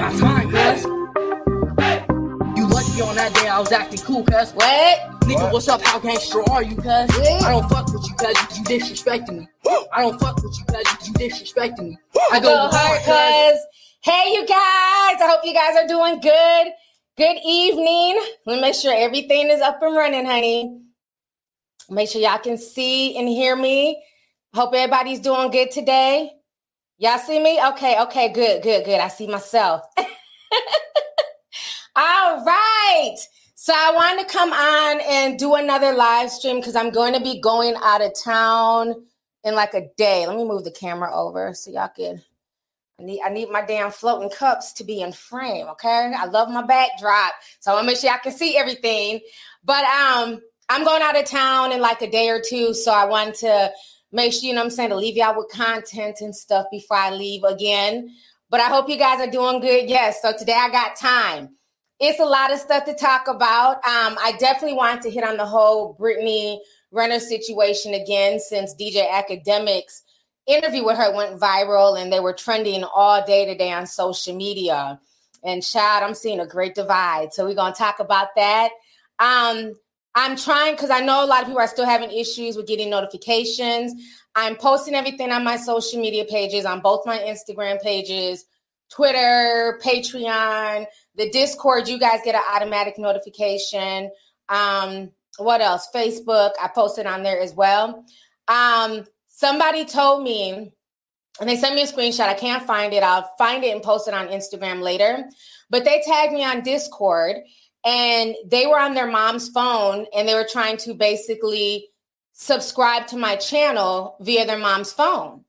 Got time, cuz. You lucky on that day I was acting cool, cuz. What? Nigga, what's up? How gangster are you, cuz? I don't fuck with you, cuz. You disrespecting me. I don't fuck with you, cuz. You disrespecting me. I Go hard, cuz. Hey, you guys. I hope you guys are doing good. Good evening. Let me make sure everything is up and running, honey. Make sure y'all can see and hear me. Hope everybody's doing good today. Y'all see me? Okay, okay, good, good, good. I see myself. All right. So I wanted to come on and do another live stream because I'm going to be going out of town in like a day. Let me move the camera over so y'all can. I need I need my damn floating cups to be in frame. Okay. I love my backdrop. So I want to make sure y'all can see everything. But um I'm going out of town in like a day or two. So I wanted to make sure, you know I'm saying, to leave y'all with content and stuff before I leave again. But I hope you guys are doing good. Yes. So today I got time. It's a lot of stuff to talk about. Um, I definitely wanted to hit on the whole Brittany Renner situation again since DJ Akademiks interview with her went viral and they were trending all day today on social media. And child, I'm seeing a great divide. So we're gonna talk about that. Um, I'm trying because I know a lot of people are still having issues with getting notifications. I'm posting everything on my social media pages, on both my Instagram pages, Twitter, Patreon, the Discord. You guys get an automatic notification. Um, what else? Facebook. I posted on there as well. Um, somebody told me, and they sent me a screenshot. I can't find it. I'll find it and post it on Instagram later. But they tagged me on Discord and they were on their mom's phone and they were trying to basically subscribe to my channel via their mom's phone.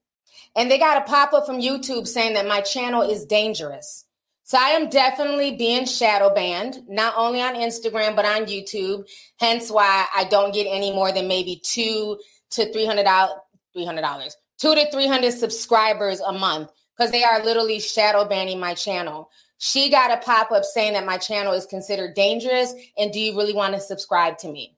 And they got a pop up from YouTube saying that my channel is dangerous. So I am definitely being shadow banned, not only on Instagram, but on YouTube. Hence why I don't get any more than maybe two to three hundred dollars, three hundred dollars, two to three hundred subscribers a month, because they are literally shadow banning my channel. She got a pop up saying that my channel is considered dangerous, and do you really want to subscribe to me?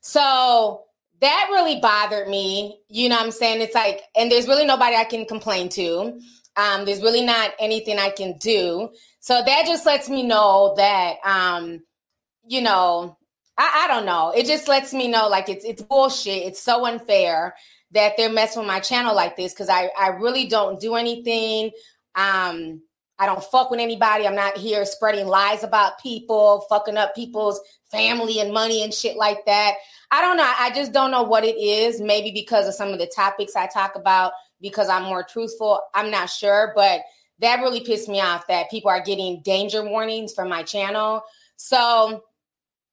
So that really bothered me. You know what I'm saying? It's like, and there's really nobody I can complain to. Um, there's really not anything I can do. So that just lets me know that, um, you know, I, I don't know. It just lets me know like it's it's bullshit. It's so unfair that they're messing with my channel like this because I I really don't do anything. Um, I don't fuck with anybody. I'm not here spreading lies about people, fucking up people's family and money and shit like that. I don't know. I just don't know what it is. Maybe because of some of the topics I talk about, because I'm more truthful. I'm not sure, but that really pissed me off that people are getting danger warnings from my channel. So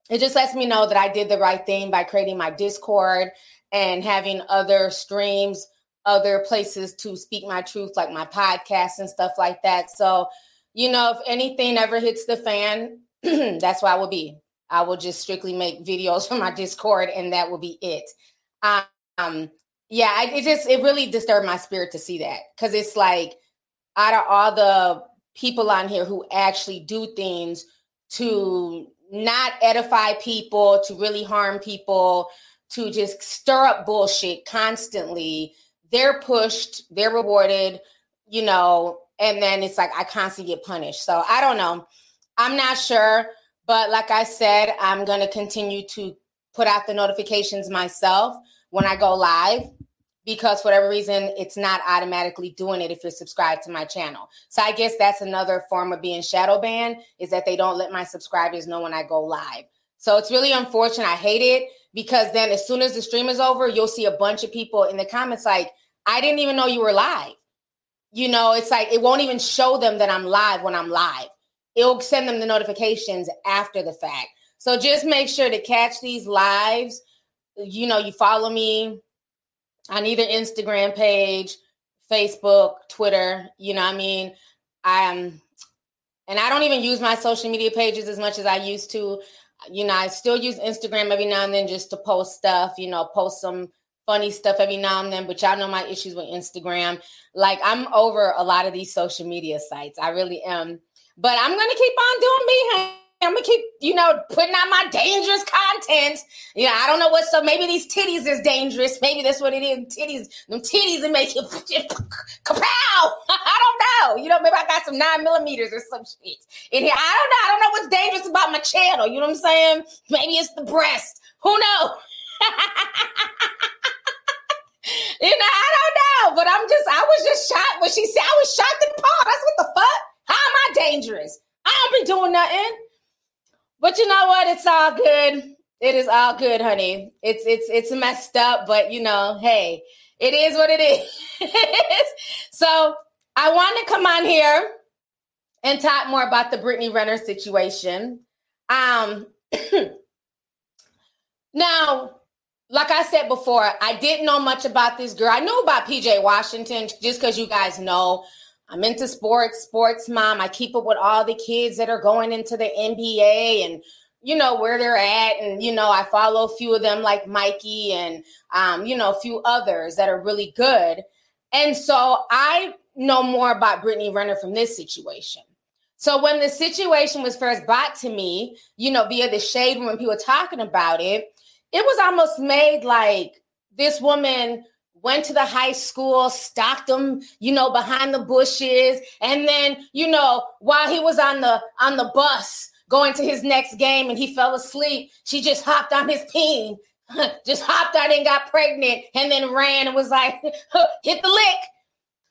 it just lets me know that I did the right thing by creating my Discord and having other streams, other places to speak my truth, like my podcast and stuff like that. So, you know, if anything ever hits the fan, that's why I will be. I will just strictly make videos for my Discord, and that will be it. Um, yeah, I, it just it really disturbed my spirit to see that because it's like out of all the people on here who actually do things to not edify people, to really harm people, to just stir up bullshit constantly, they're pushed, they're rewarded, you know, and then it's like I constantly get punished. So I don't know. I'm not sure. But like I said, I'm going to continue to put out the notifications myself when I go live because for whatever reason it's not automatically doing it if you're subscribed to my channel. So I guess that's another form of being shadow banned is that they don't let my subscribers know when I go live. So it's really unfortunate. I hate it because then as soon as the stream is over, you'll see a bunch of people in the comments like, I didn't even know you were live. You know, it's like it won't even show them that I'm live when I'm live. It'll send them the notifications after the fact. So just make sure to catch these lives. You know, you follow me on either Instagram page, Facebook, Twitter. You know, I mean, I'm, and I don't even use my social media pages as much as I used to. You know, I still use Instagram every now and then just to post stuff. You know, post some funny stuff every now and then. But y'all know my issues with Instagram. Like I'm over a lot of these social media sites. I really am. But I'm gonna keep on doing me. I'm gonna keep, you know, putting out my dangerous content. You know, I don't know what. So maybe these titties is dangerous. Maybe that's what it is. Titties, them titties that make you kapow. I don't know. You know, maybe I got some nine millimeters or some shit in here. I don't know. I don't know what's dangerous about my channel. You know what I'm saying? Maybe it's the breast. Who knows? you know, I don't know. But I'm just, I was just shocked when she said I was shocked in the paw. That's what the fuck. How am I dangerous? I don't be doing nothing. But you know what? It's all good. It is all good, honey. It's it's it's messed up, but you know, hey, it is what it is. so I want to come on here and talk more about the Brittany Renner situation. Um now, like I said before, I didn't know much about this girl. I knew about PJ Washington just because you guys know I'm into sports, sports mom. I keep up with all the kids that are going into the NBA and you know where they're at and you know I follow a few of them like Mikey and um, you know a few others that are really good. And so I know more about Brittany Renner from this situation. So when the situation was first brought to me, you know, via the shade room, people talking about it, it was almost made like this woman went to the high school, stalked him, you know, behind the bushes, and then, you know, while he was on the on the bus going to his next game and he fell asleep, she just hopped on his peen, just hopped on and got pregnant, and then ran and was like, hit the lick.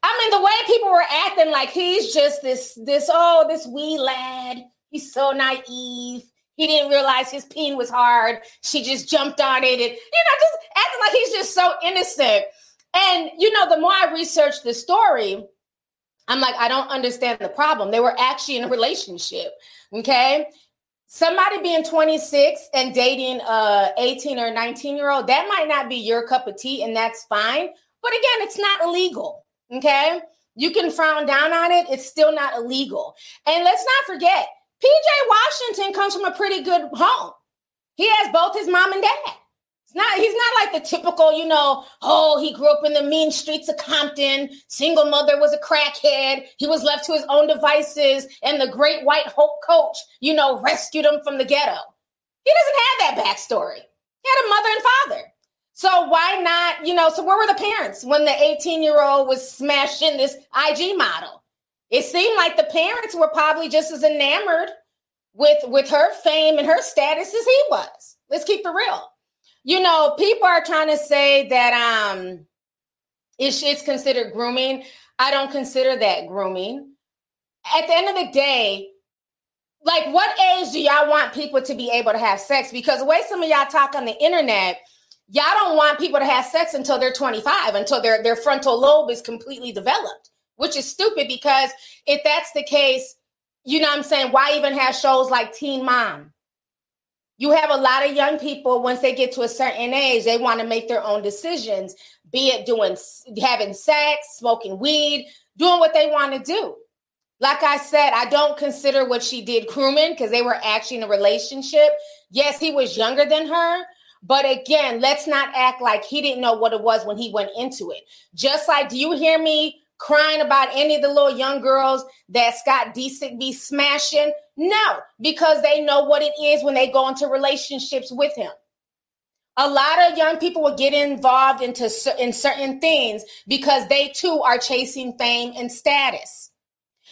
I mean, the way people were acting like he's just this, this, oh, this wee lad. He's so naive. He didn't realize his peen was hard. She just jumped on it and, you know, just acting like he's just so innocent. And, you know, the more I researched the story, I'm like, I don't understand the problem. They were actually in a relationship. Okay. Somebody being 26 and dating a 18 or 19 year old, that might not be your cup of tea, and that's fine. But again, it's not illegal. Okay. You can frown down on it, it's still not illegal. And let's not forget, PJ Washington comes from a pretty good home. He has both his mom and dad It's not he's not like the typical, you know, oh, he grew up in the mean streets of Compton, single mother was a crackhead, he was left to his own devices, and the great white hope coach, you know, rescued him from the ghetto. He doesn't have that backstory. He had a mother and father. So why not, you know, so where were the parents when the 18-year-old was smashing this IG model? It seemed like the parents were probably just as enamored with with her fame and her status as he was. Let's keep it real you know, people are trying to say that um it's, it's considered grooming. I don't consider that grooming. At the end of the day, like what age do y'all want people to be able to have sex? Because the way some of y'all talk on the internet, y'all don't want people to have sex until they're 25, until their, their frontal lobe is completely developed, which is stupid because if that's the case, you know what I'm saying? Why even have shows like Teen Mom? you have a lot of young people once they get to a certain age they want to make their own decisions be it doing having sex smoking weed doing what they want to do like i said i don't consider what she did crewman because they were actually in a relationship yes he was younger than her but again let's not act like he didn't know what it was when he went into it just like do you hear me crying about any of the little young girls that Scott Disick be smashing? No, because they know what it is when they go into relationships with him. A lot of young people will get involved into in certain things because they too are chasing fame and status.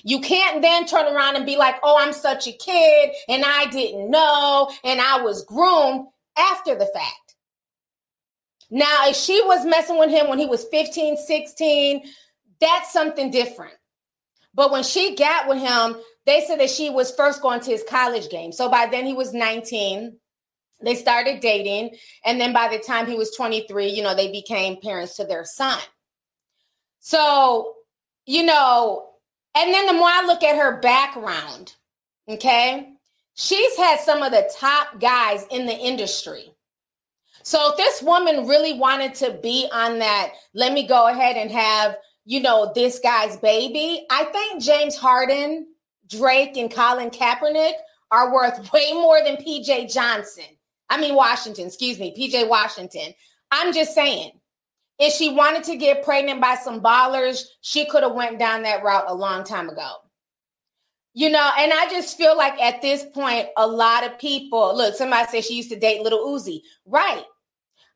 You can't then turn around and be like, "Oh, I'm such a kid and I didn't know and I was groomed after the fact." Now, if she was messing with him when he was 15, 16, that's something different. But when she got with him, they said that she was first going to his college game. So by then he was 19. They started dating. And then by the time he was 23, you know, they became parents to their son. So, you know, and then the more I look at her background, okay, she's had some of the top guys in the industry. So if this woman really wanted to be on that, let me go ahead and have you know, this guy's baby. I think James Harden, Drake, and Colin Kaepernick are worth way more than PJ Johnson. I mean, Washington, excuse me, PJ Washington. I'm just saying, if she wanted to get pregnant by some ballers, she could have went down that route a long time ago. You know, and I just feel like at this point, a lot of people look, somebody said she used to date Little Uzi. Right.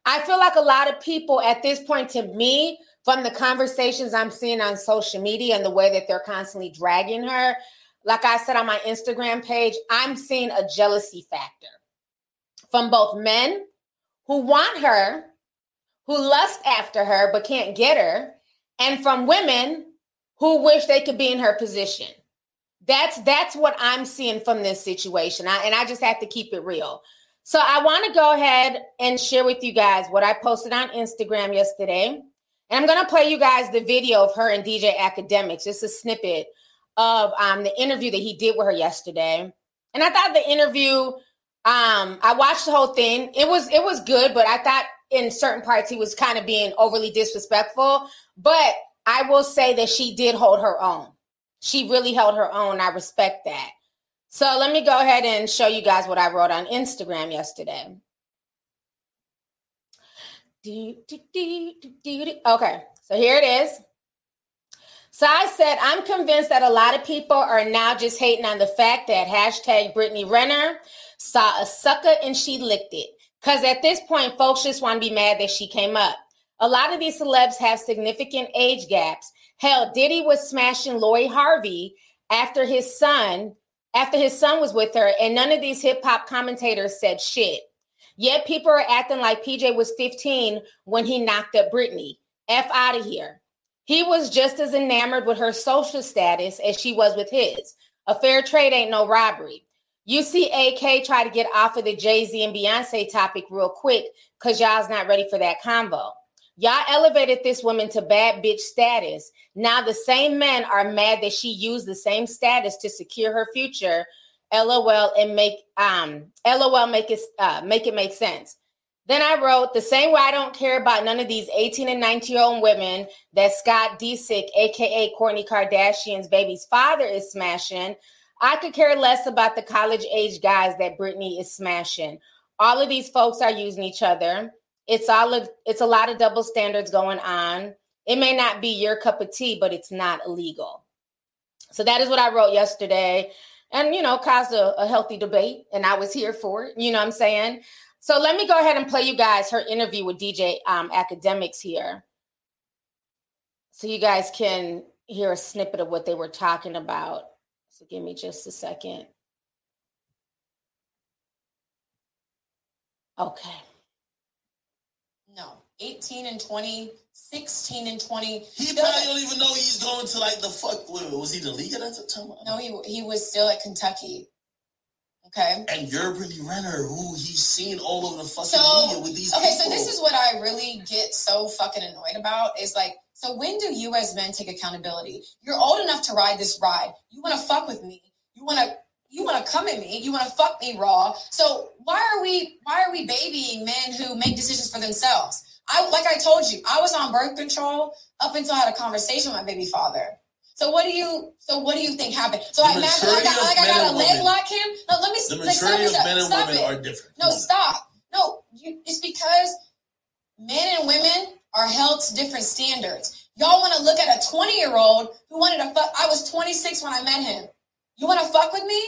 I feel like a lot of people at this point, to me, from the conversations I'm seeing on social media and the way that they're constantly dragging her, like I said on my Instagram page, I'm seeing a jealousy factor from both men who want her, who lust after her but can't get her, and from women who wish they could be in her position. That's that's what I'm seeing from this situation. I, and I just have to keep it real. So I want to go ahead and share with you guys what I posted on Instagram yesterday. And I'm going to play you guys the video of her and DJ Akademiks, It's a snippet of um, the interview that he did with her yesterday. And I thought the interview, um, I watched the whole thing. It was it was good, but I thought in certain parts he was kind of being overly disrespectful. But I will say that she did hold her own she really held her own. I respect that. So let me go ahead and show you guys what I wrote on Instagram yesterday. Okay, so here it is. So I said, I'm convinced that a lot of people are now just hating on the fact that hashtag Brittany Renner saw a sucker and she licked it. Because at this point, folks just want to be mad that she came up. A lot of these celebs have significant age gaps Hell, Diddy was smashing Lori Harvey after his son, after his son was with her, and none of these hip hop commentators said shit. Yet people are acting like PJ was 15 when he knocked up Brittany. F out of here. He was just as enamored with her social status as she was with his. A fair trade ain't no robbery. You see AK try to get off of the Jay Z and Beyonce topic real quick because y'all's not ready for that convo. Y'all elevated this woman to bad bitch status. Now the same men are mad that she used the same status to secure her future. LOL and make um LOL make it uh, make it make sense. Then I wrote the same way I don't care about none of these 18 and 19 year old women that Scott Disick, aka Kourtney Kardashian's baby's father, is smashing. I could care less about the college age guys that Brittany is smashing. All of these folks are using each other. It's all of it's a lot of double standards going on. It may not be your cup of tea, but it's not illegal. So that is what I wrote yesterday. And you know, caused a, a healthy debate, and I was here for it. You know what I'm saying? So let me go ahead and play you guys her interview with DJ um, Akademiks here. So you guys can hear a snippet of what they were talking about. So give me just a second. Okay. 18 and 20, 16 and 20. He still probably don't even know he's going to like the fuck. Was he the league at that time? No, he he was still at Kentucky. Okay. And you're Brittany Renner, who he's seen all over the fucking so, media with these. Okay, people. so this is what I really get so fucking annoyed about is like, so when do you as men take accountability? You're old enough to ride this ride. You want to fuck with me. You want to you want to come at me. You want to fuck me raw. So why are we why are we babying men who make decisions for themselves? I like I told you, I was on birth control up until I had a conversation with my baby father. So what do you so what do you think happened? So the I imagine I got like I got a leg lock him. No, let me the like, of men and stop women it. are different. No, stop. No, you, it's because men and women are held to different standards. Y'all want to look at a 20 year old who wanted to fuck. I was 26 when I met him. You want to fuck with me?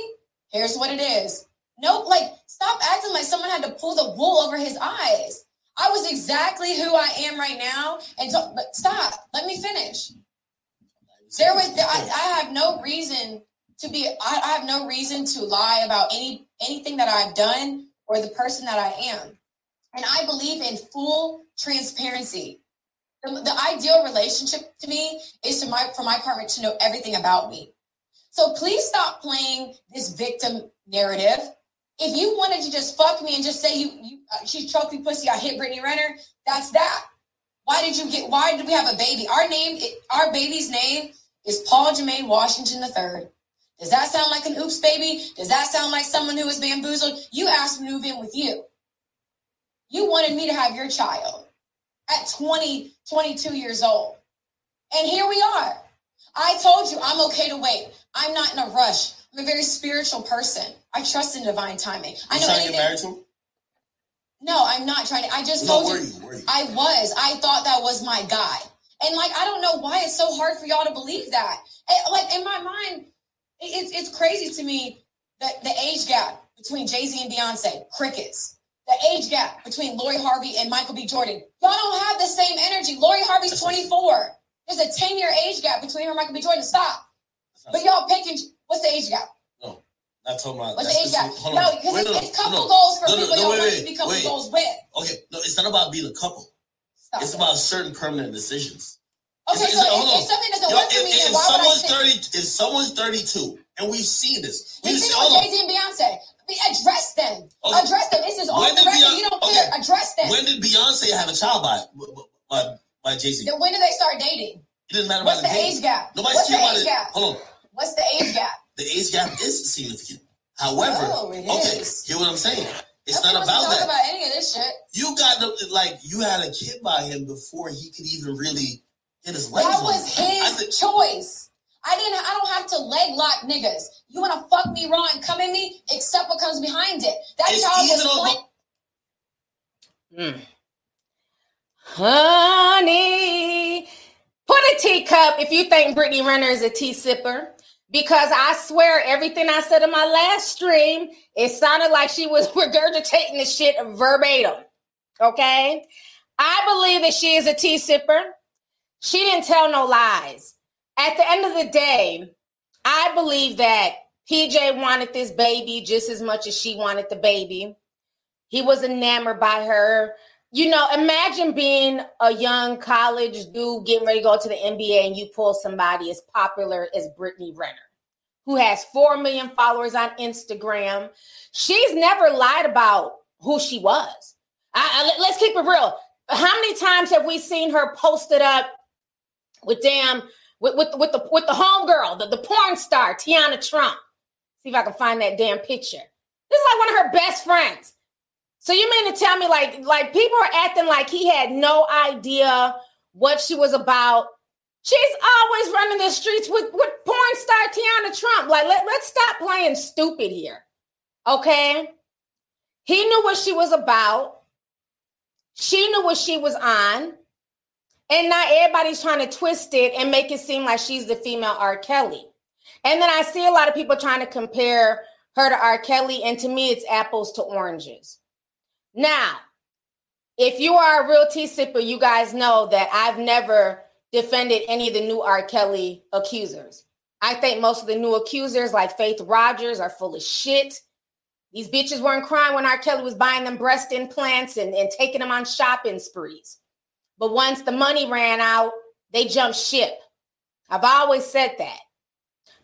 Here's what it is. Nope. Like, stop acting like someone had to pull the wool over his eyes. I was exactly who I am right now. And so, but stop. Let me finish. There was, I, I have no reason to be, I, I have no reason to lie about any anything that I've done or the person that I am. And I believe in full transparency. The, the ideal relationship to me is to my for my partner to know everything about me. So please stop playing this victim narrative if you wanted to just fuck me and just say you, you uh, she's trophy pussy, I hit Brittany Renner, that's that. Why did you get? Why did we have a baby? Our name, our baby's name is Paul Jermaine Washington III. Does that sound like an oops baby? Does that sound like someone who was bamboozled? You asked me to move in with you. You wanted me to have your child at 20, 22 years old. And here we are. I told you I'm okay to wait. I'm not in a rush. I'm a very spiritual person. I trust in divine timing. I know trying to anything. get married to him? No, I'm not trying to. I just No, told were you. you? Were you? I was. I thought that was my guy. And like, I don't know why it's so hard for y'all to believe that. Eh, like in my mind, it- it's it's crazy to me that the age gap between Jay Z and Beyonce, crickets. The age gap between Lori Harvey and Michael B. Jordan. Y'all don't have the same energy. Lori Harvey's 24. There's a 10 year age gap between her and Michael B. Jordan. Stop. But y'all picking what's the age gap? Not talking about. What's the age gap? hold No, because it's, no, it's couple no. goals for No, people no, wait, wait, to be couple wait. goals with. Okay, no, it's not about being a couple. Stop. It's about certain permanent decisions. Okay, It's- so it's- if, hold on. if something doesn't Yo, work for me, if then why would I someone's thirty, if someone's thirty-two, and we've seen this, we You see, see hold. Jay Z and Beyonce? Be- Address them. Okay. Address them. This is on the record. Beyonce- You don't okay. care. Address them. When did Beyonce have a child by by, by Jay Z? Then when did they start dating? It doesn't matter What's about the the age gap? Nobody's What's the about age it. gap? Hold on. What's the age gap? The age gap is significant. However, Oh, okay, is. hear what I'm saying? It's Nobody not about that. about any of this shit. you got the, like you had a kid by him before he could even really get his legs That on was. I his think- choice. I didn't. I don't have to leg lock niggas. You want to fuck me raw and come in me? Accept what comes behind it. That's It's how it even was on. Mm. Honey, put a teacup if you think Brittany Renner is a tea sipper. Because I swear everything I said in my last stream, it sounded like she was regurgitating the shit verbatim. Okay? I believe that she is a tea sipper. She didn't tell no lies. At the end of the day, I believe that PJ wanted this baby just as much as she wanted the baby. He was enamored by her. You know, imagine being a young college dude getting ready to go to the NBA and you pull somebody as popular as Brittany Renner, who has 4 million followers on Instagram. She's never lied about who she was. I, I- let's keep it real. How many times have we seen her posted up with damn with, with, with the with the homegirl, the, the porn star, Teanna Trump? See if I can find that damn picture. This is like one of her best friends. So you mean to tell me like like people are acting like he had no idea what she was about? She's always running the streets with with porn star Teanna Trump. Like let, let's stop playing stupid here. Okay? He knew what she was about. She knew what she was on. And now everybody's trying to twist it and make it seem like she's the female R. Kelly. And then I see a lot of people trying to compare her to R. Kelly, and to me, it's apples to oranges. Now, if you are a real tea sipper, you guys know that I've never defended any of the new R. Kelly accusers. I think most of the new accusers, like Faith Rogers, are full of shit. These bitches weren't crying when R. Kelly was buying them breast implants and, and taking them on shopping sprees. But once the money ran out, they jumped ship. I've always said that.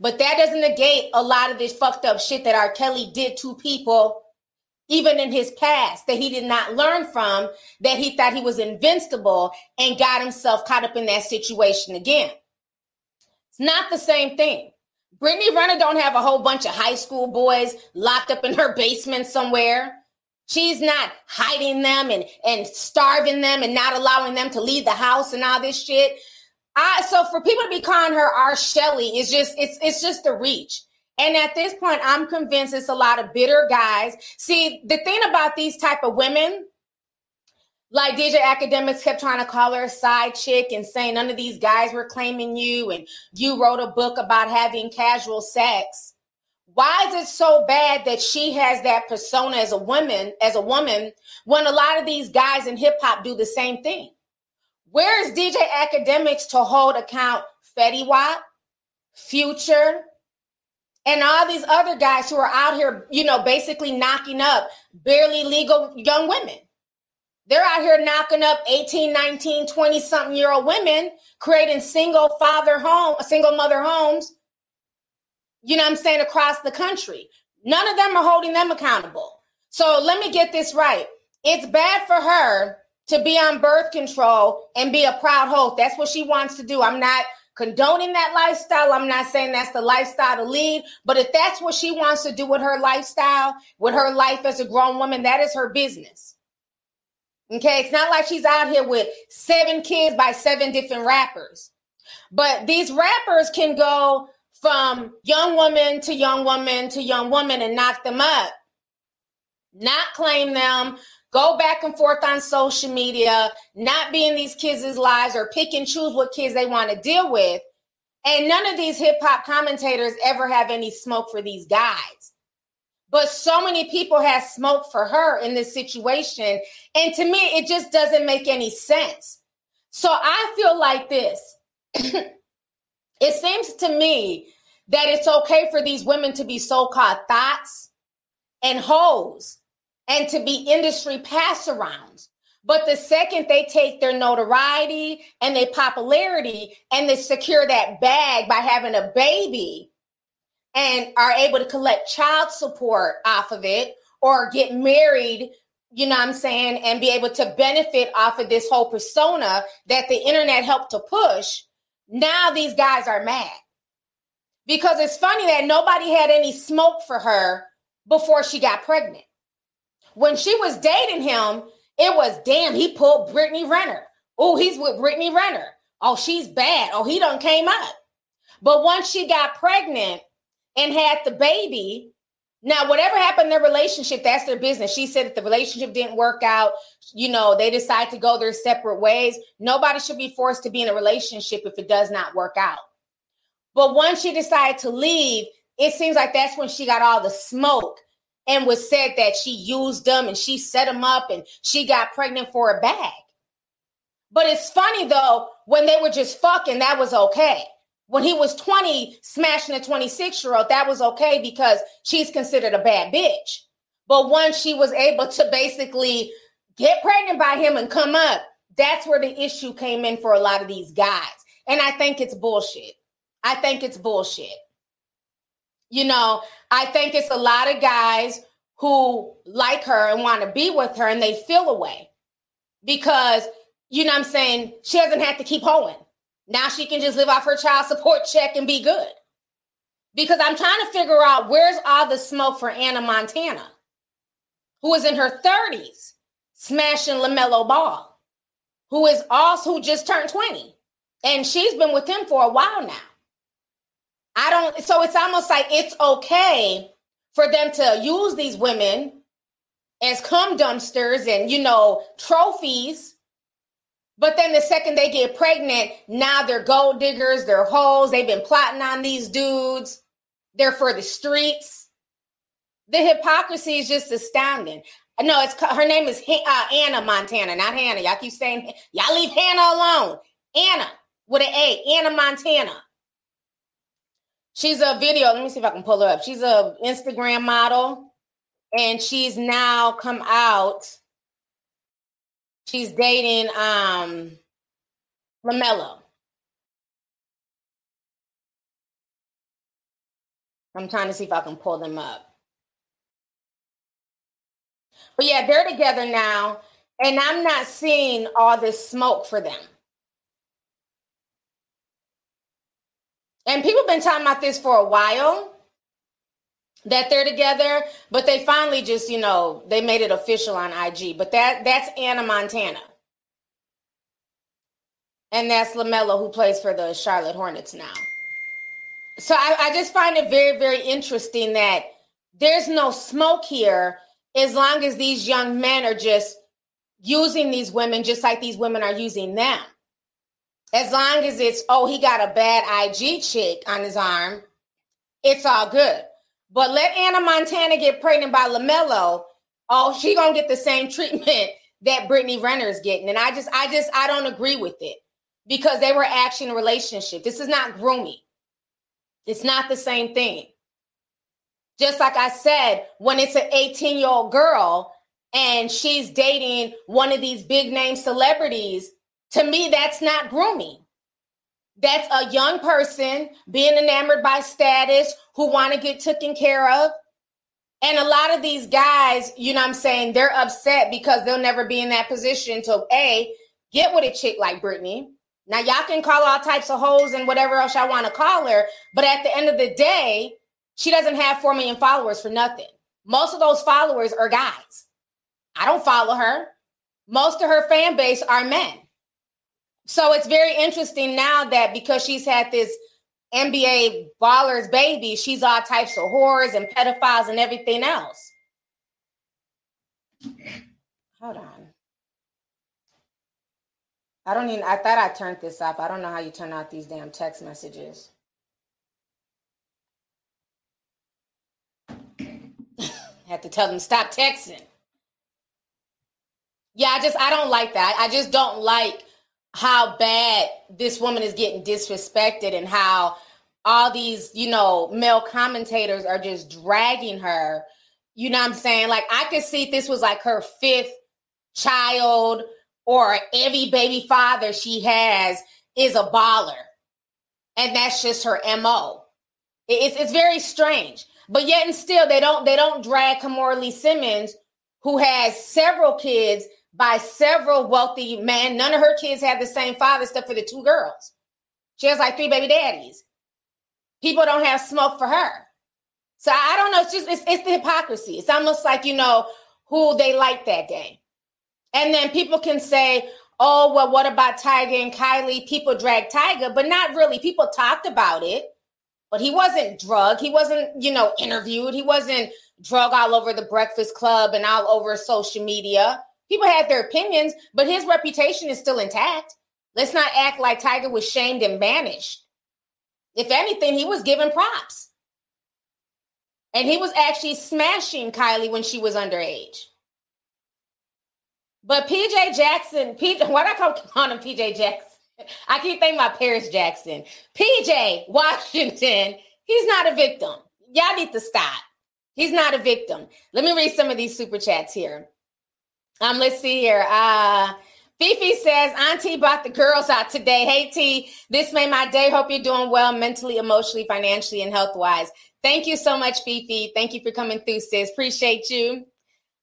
But that doesn't negate a lot of this fucked up shit that R. Kelly did to people, even in his past, that he did not learn from, that he thought he was invincible and got himself caught up in that situation again. It's not the same thing. Brittany Renner don't have a whole bunch of high school boys locked up in her basement somewhere. She's not hiding them and, and starving them and not allowing them to leave the house and all this shit. I so for people to be calling her R. Kelly is just it's it's just the reach. And at this point, I'm convinced it's a lot of bitter guys. See, the thing about these type of women, like DJ Akademiks kept trying to call her a side chick and saying none of these guys were claiming you, and you wrote a book about having casual sex. Why is it so bad that she has that persona as a woman, as a woman, when a lot of these guys in hip hop do the same thing? Where is DJ Akademiks to hold account Fetty Wap, Future, and all these other guys who are out here, you know, basically knocking up barely legal young women? They're out here knocking up 18, 19, 20 something year old women, creating single father home, single mother homes, you know I'm saying, across the country. None of them are holding them accountable. So let me get this right. It's bad for her to be on birth control and be a proud host. That's what she wants to do. I'm not condoning that lifestyle. I'm not saying that's the lifestyle to lead, but if that's what she wants to do with her lifestyle, with her life as a grown woman, that is her business. Okay, it's not like she's out here with seven kids by seven different rappers. But these rappers can go from young woman to young woman to young woman and knock them up, not claim them, go back and forth on social media, not being these kids' lives or pick and choose what kids they want to deal with. And none of these hip hop commentators ever have any smoke for these guys. But so many people have smoke for her in this situation. And to me, it just doesn't make any sense. So I feel like this. it seems to me that it's okay for these women to be so called thoughts and hoes and to be industry pass arounds. But the second they take their notoriety and their popularity and they secure that bag by having a baby and are able to collect child support off of it or get married, you know what I'm saying, and be able to benefit off of this whole persona that the internet helped to push, now these guys are mad. Because it's funny that nobody had any smoke for her before she got pregnant. When she was dating him, it was damn, he pulled Brittany Renner. Oh, he's with Brittany Renner. Oh, she's bad. Oh, he done came up. But once she got pregnant and had the baby, now whatever happened in their relationship, that's their business. She said that the relationship didn't work out. You know, they decide to go their separate ways. Nobody should be forced to be in a relationship if it does not work out. But once she decided to leave, it seems like that's when she got all the smoke and was said that she used them and she set them up and she got pregnant for a bag. But it's funny though, when they were just fucking, that was okay. When he was 20, smashing a 26 year old, that was okay because she's considered a bad bitch. But once she was able to basically get pregnant by him and come up, that's where the issue came in for a lot of these guys. And I think it's bullshit. I think it's bullshit. You know, I think it's a lot of guys who like her and want to be with her and they feel away because, you know I'm saying, she doesn't have to keep hoeing. Now she can just live off her child support check and be good. Because I'm trying to figure out where's all the smoke for Anna Montana, who is in her 30s, smashing LaMelo Ball, who is also who just turned 20. And she's been with him for a while now. I don't, so it's almost like it's okay for them to use these women as cum dumpsters and, you know, trophies. But then the second they get pregnant, now they're gold diggers, they're hoes, they've been plotting on these dudes, they're for the streets. The hypocrisy is just astounding. No, it's her name is uh, Anna Montana, not Hannah. Y'all keep saying y'all leave Hannah alone. Anna with an A, Anna Montana. She's a video. Let me see if I can pull her up. She's a Instagram model, and she's now come out. She's dating um LaMelo. I'm trying to see if I can pull them up. But yeah, they're together now, and I'm not seeing all this smoke for them. And people have been talking about this for a while that they're together, but they finally just, you know, they made it official on IG. But that that's Anna Montana. And that's LaMelo who plays for the Charlotte Hornets now. So I, I just find it very, very interesting that there's no smoke here as long as these young men are just using these women just like these women are using them. As long as it's, oh, he got a bad IG chick on his arm, it's all good. But let Anna Montana get pregnant by LaMelo. Oh, she gonna get the same treatment that Brittany Renner is getting. And I just, I just, I don't agree with it because they were actually in a relationship. This is not grooming. It's not the same thing. Just like I said, when it's an 18 year old girl and she's dating one of these big name celebrities, to me, that's not grooming. That's a young person being enamored by status who want to get taken care of. And a lot of these guys, you know I'm saying, they're upset because they'll never be in that position to A, get with a chick like Brittany. Now, y'all can call all types of hoes and whatever else y'all want to call her. But at the end of the day, she doesn't have 4 million followers for nothing. Most of those followers are guys. I don't follow her. Most of her fan base are men. So it's very interesting now that because she's had this NBA ballers baby, she's all types of whores and pedophiles and everything else. Hold on. I don't even I thought I turned this off. I don't know how you turn out these damn text messages. Had to tell them stop texting. Yeah, I just I don't like that. I just don't like how bad this woman is getting disrespected and how all these, you know, male commentators are just dragging her. You know what I'm saying? Like I could see this was like her fifth child or every baby father she has is a baller. And that's just her MO. It's it's very strange. But yet and still they don't they don't drag Kimora Lee Simmons, who has several kids by several wealthy men. None of her kids have the same father, except for the two girls. She has like three baby daddies. People don't have smoke for her. So I don't know. It's just it's, it's the hypocrisy. It's almost like you know who they like that day. And then people can say, "Oh, well, what about Tyga and Kylie?" People drag Tyga, but not really. People talked about it, but he wasn't drugged. He wasn't, you know, interviewed. He wasn't drug all over the Breakfast Club and all over social media. People had their opinions, but his reputation is still intact. Let's not act like Tyga was shamed and banished. If anything, he was given props. And he was actually smashing Kylie when she was underage. But PJ Jackson, PJ, why do I call, call him PJ Jackson? I keep thinking about Paris Jackson. PJ Washington, he's not a victim. Y'all need to stop. He's not a victim. Let me read some of these super chats here. Um, let's see here. Uh Fifi says, Auntie bought the girls out today. Hey T, this made my day. Hope you're doing well mentally, emotionally, financially, and health wise. Thank you so much, Fifi. Thank you for coming through, sis. Appreciate you.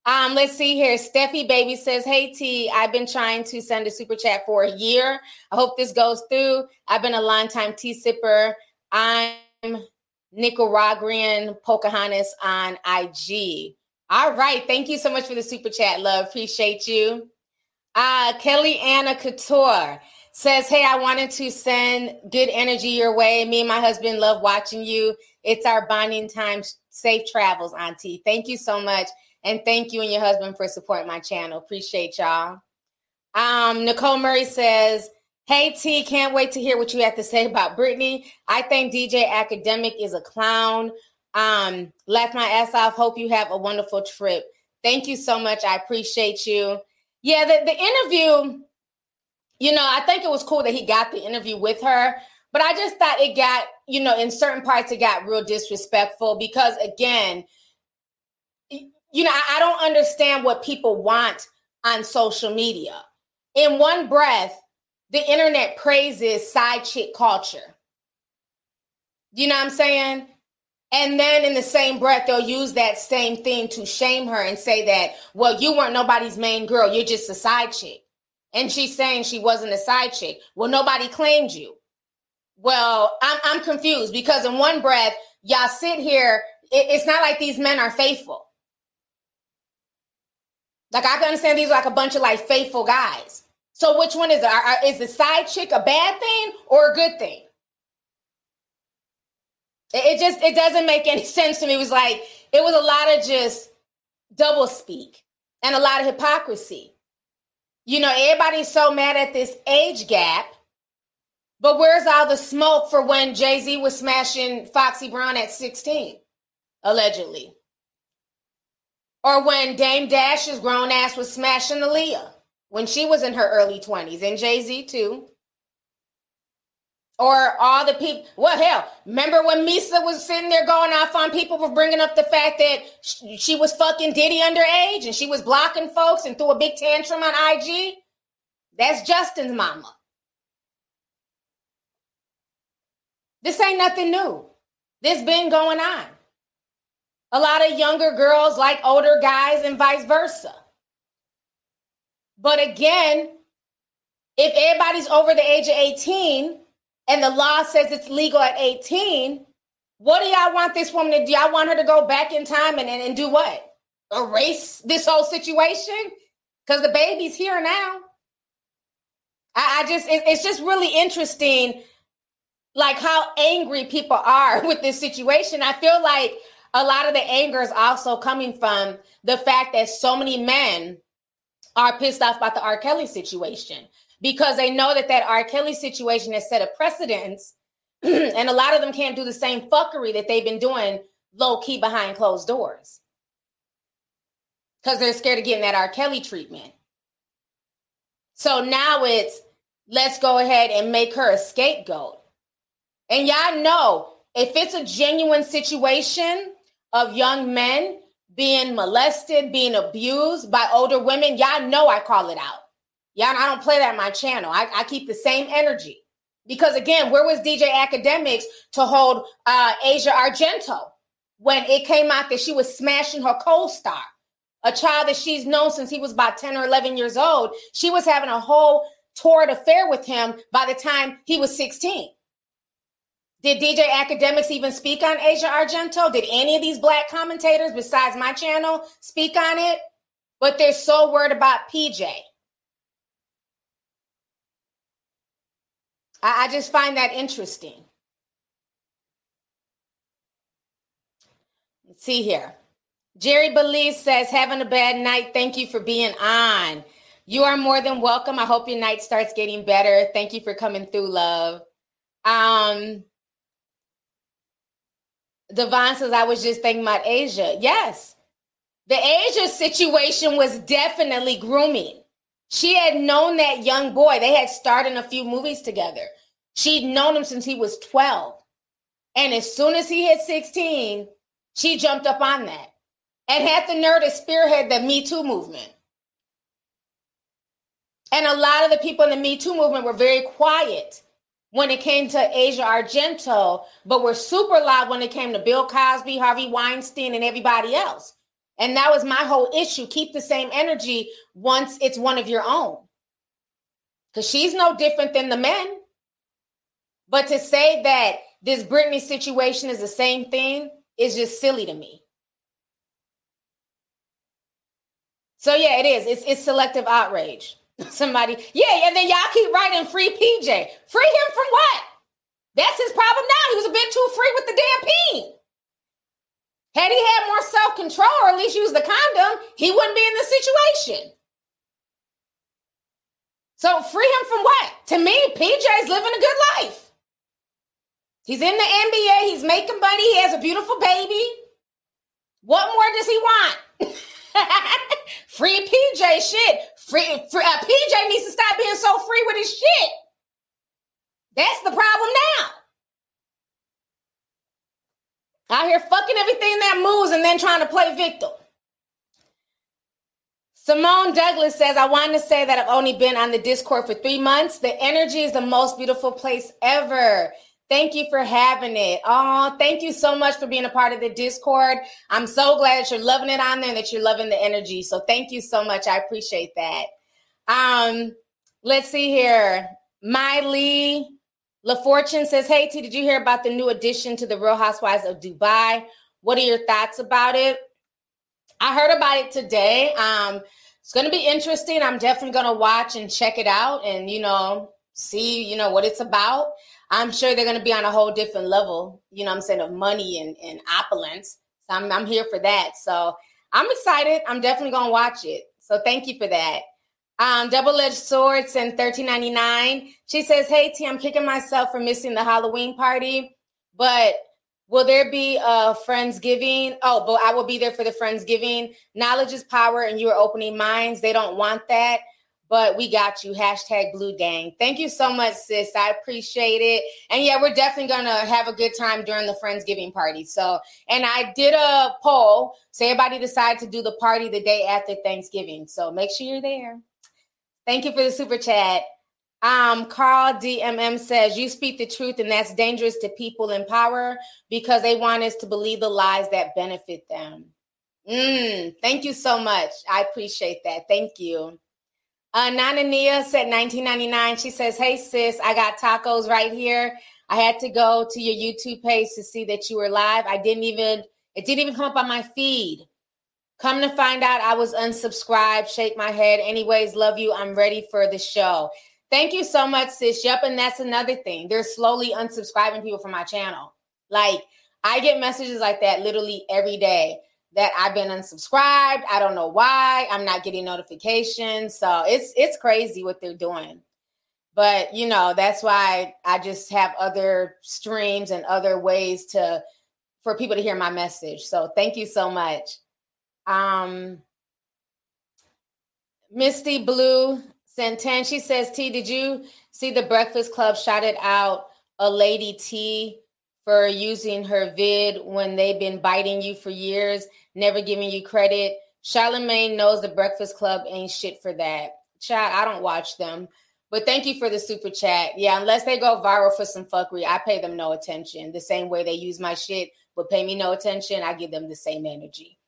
Um, let's see here. Steffi Baby says, Hey T, I've been trying to send a super chat for a year. I hope this goes through. I've been a long time tea sipper. I'm Nicaraguan Pocahontas on IG. All right. Thank you so much for the super chat, love. Appreciate you. Uh, Kelly Anna Couture says, Hey, I wanted to send good energy your way. Me and my husband love watching you. It's our bonding time. Safe travels, Auntie. Thank you so much. And thank you and your husband for supporting my channel. Appreciate y'all. Um, Nicole Murray says, Hey T, can't wait to hear what you have to say about Brittany. I think DJ Academic is a clown. Um, laugh my ass off. Hope you have a wonderful trip. Thank you so much. I appreciate you. Yeah, the, the interview, you know, I think it was cool that he got the interview with her, but I just thought it got, you know, in certain parts, it got real disrespectful because, again, you know, I, I don't understand what people want on social media. In one breath, the internet praises side chick culture. You know what I'm saying? And then in the same breath, they'll use that same thing to shame her and say that, well, you weren't nobody's main girl. You're just a side chick. And she's saying she wasn't a side chick. Well, nobody claimed you. Well, I'm, I'm confused because in one breath, y'all sit here. It, it's not like these men are faithful. Like I can understand these are like a bunch of like faithful guys. So which one is it? Is the side chick a bad thing or a good thing? It just it doesn't make any sense to me. It was like it was a lot of just double speak and a lot of hypocrisy. You know, everybody's so mad at this age gap, but where's all the smoke for when Jay Z was smashing Foxy Brown at 16, allegedly? Or when Dame Dash's grown ass was smashing Aaliyah when she was in her early 20s, and Jay Z too or all the people. Well, hell, remember when Misa was sitting there going off on people for bringing up the fact that she was fucking Diddy underage and she was blocking folks and threw a big tantrum on IG? That's Justin's mama. This ain't nothing new. This been going on. A lot of younger girls like older guys and vice versa. But again, if everybody's over the age of 18, and the law says it's legal at 18, what do y'all want this woman to do? Y'all want her to go back in time and, and, and do what? Erase this whole situation? Because the baby's here now. I, I just, it, it's just really interesting, like how angry people are with this situation. I feel like a lot of the anger is also coming from the fact that so many men are pissed off about the R. Kelly situation because they know that that R. Kelly situation has set a precedence, and a lot of them can't do the same fuckery that they've been doing low key behind closed doors because they're scared of getting that R. Kelly treatment. So now it's let's go ahead and make her a scapegoat. And y'all know if it's a genuine situation of young men being molested, being abused by older women, y'all know I call it out. Y'all, I don't play that my channel. I, I keep the same energy. Because again, where was DJ Akademiks to hold uh, Asia Argento when it came out that she was smashing her co-star? a child that she's known since he was about 10 or 11 years old. She was having a whole torrid affair with him by the time he was 16. Did DJ Akademiks even speak on Asia Argento? Did any of these black commentators besides my channel speak on it? But they're so worried about PJ. I, I just find that interesting. Let's see here. Jerry Belize says, having a bad night. Thank you for being on. You are more than welcome. I hope your night starts getting better. Thank you for coming through, love. Um, Devon says, I was just thinking about Asia. Yes. The Asia situation was definitely grooming. She had known that young boy. They had starred in a few movies together. She'd known him since he was 12. And as soon as he hit 16, she jumped up on that and had the nerve to spearhead the Me Too movement. And a lot of the people in the Me Too movement were very quiet when it came to Asia Argento, but were super loud when it came to Bill Cosby, Harvey Weinstein, and everybody else. And that was my whole issue. Keep the same energy once it's one of your own. Because she's no different than the men. But to say that this Brittany situation is the same thing is just silly to me. So yeah, it is. It's it's selective outrage. Somebody, yeah, and then y'all keep writing free PJ. Free him from what? That's his problem now. He was a bit too free with the damn peen. Had he had more self control or at least used the condom, he wouldn't be in this situation. So free him from what? To me, PJ's living a good life. He's in the NBA. He's making money. He has a beautiful baby. What more does he want? free PJ shit. Free, free uh, PJ needs to stop being so free with his shit. That's the problem now. Out here fucking everything that moves and then trying to play victim. Simone Douglas says, I wanted to say that I've only been on the Discord for three months. The energy is the most beautiful place ever. Thank you for having it. Oh, thank you so much for being a part of the Discord. I'm so glad that you're loving it on there and that you're loving the energy. So thank you so much. I appreciate that. Um, let's see here. Miley LaFortune says, Hey T, did you hear about the new addition to the Real Housewives of Dubai? What are your thoughts about it? I heard about it today. Um, it's gonna be interesting. I'm definitely gonna watch and check it out and you know, see, you know, what it's about. I'm sure they're going to be on a whole different level, you know I'm saying, of money and, and opulence. So I'm, I'm here for that. So I'm excited. I'm definitely going to watch it. So thank you for that. Um, Double Edged Swords and 13.99. She says, "Hey T, I'm kicking myself for missing the Halloween party, but will there be a friendsgiving? Oh, but I will be there for the friendsgiving. Knowledge is power, and you are opening minds. They don't want that but we got you. Hashtag Blue Gang. Thank you so much, sis. I appreciate it. And yeah, we're definitely gonna have a good time during the Friendsgiving party. So, and I did a poll. So everybody decided to do the party the day after Thanksgiving. So make sure you're there. Thank you for the super chat. Um, Carl DMM says you speak the truth, and that's dangerous to people in power because they want us to believe the lies that benefit them. Mm, thank you so much. I appreciate that. Thank you. Uh, Nana Nia said 1999. She says, Hey, sis, I got tacos right here. I had to go to your YouTube page to see that you were live. I didn't even, it didn't even come up on my feed. Come to find out, I was unsubscribed. Shake my head. Anyways, love you. I'm ready for the show. Thank you so much, sis. Yep, and that's another thing. They're slowly unsubscribing people from my channel. Like I get messages like that literally every day that I've been unsubscribed. I don't know why. I'm not getting notifications. So it's it's crazy what they're doing. But you know, that's why I just have other streams and other ways to for people to hear my message. So thank you so much. Um Misty Blue Santan, she says, T, did you see the Breakfast Club shouted out a lady T for using her vid when they've been biting you for years, never giving you credit? Charlemagne knows the Breakfast Club ain't shit for that. Chat, I don't watch them. But thank you for the super chat. Yeah, unless they go viral for some fuckery, I pay them no attention. The same way they use my shit, but pay me no attention, I give them the same energy.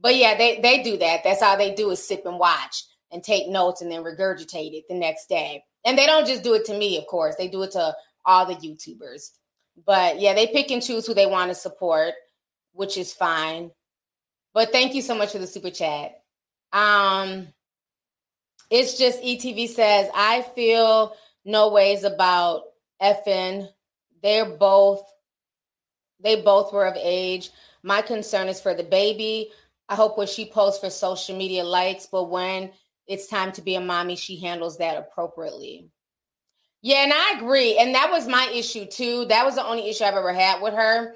But yeah, they they do that. That's all they do is sip and watch and take notes and then regurgitate it the next day. And they don't just do it to me, of course. They do it to all the YouTubers. But yeah, they pick and choose who they want to support, which is fine. But thank you so much for the super chat. Um it's just ETV says, I feel no ways about FN. They're both they both were of age. My concern is for the baby. I hope what she posts for social media likes, but when it's time to be a mommy, she handles that appropriately. Yeah, and I agree. And that was my issue too. That was the only issue I've ever had with her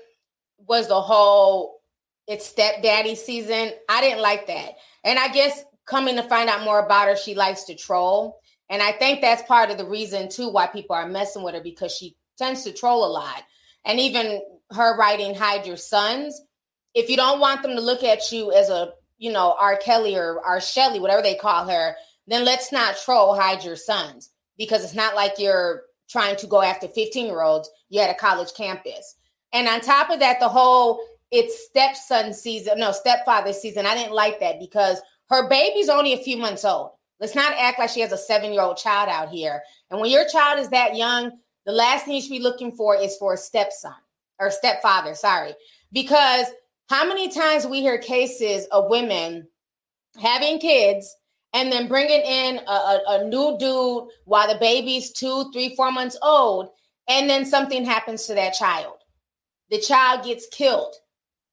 was the whole it's stepdaddy season. I didn't like that. And I guess coming to find out more about her, she likes to troll. And I think that's part of the reason too why people are messing with her because she tends to troll a lot. And even her writing hide your sons, if you don't want them to look at you as a you know, R. Kelly or R. Shelley, whatever they call her, then let's not troll hide your sons because it's not like you're trying to go after 15 year olds. You're at a college campus. And on top of that, the whole it's stepson season, no, stepfather season. I didn't like that because her baby's only a few months old. Let's not act like she has a seven year old child out here. And when your child is that young, the last thing you should be looking for is for a stepson or stepfather, sorry, because how many times we hear cases of women having kids and then bringing in a, a, a, new dude while the baby's two, three, four months old, and then something happens to that child. The child gets killed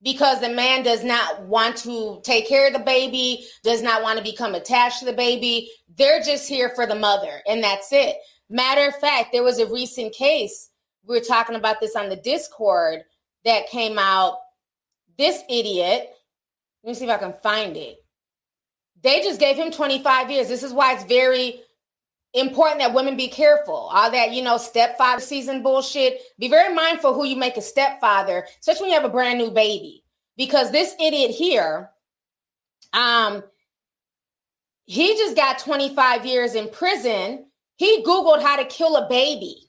because the man does not want to take care of the baby, does not want to become attached to the baby. They're just here for the mother, and that's it. Matter of fact, there was a recent case. We were talking about this on the Discord that came out this idiot, let me see if I can find it. They just gave him 25 years. This is why it's very important that women be careful. All that, you know, stepfather season bullshit. Be very mindful who you make a stepfather, especially when you have a brand new baby. Because this idiot here, um, he just got 25 years in prison. He Googled how to kill a baby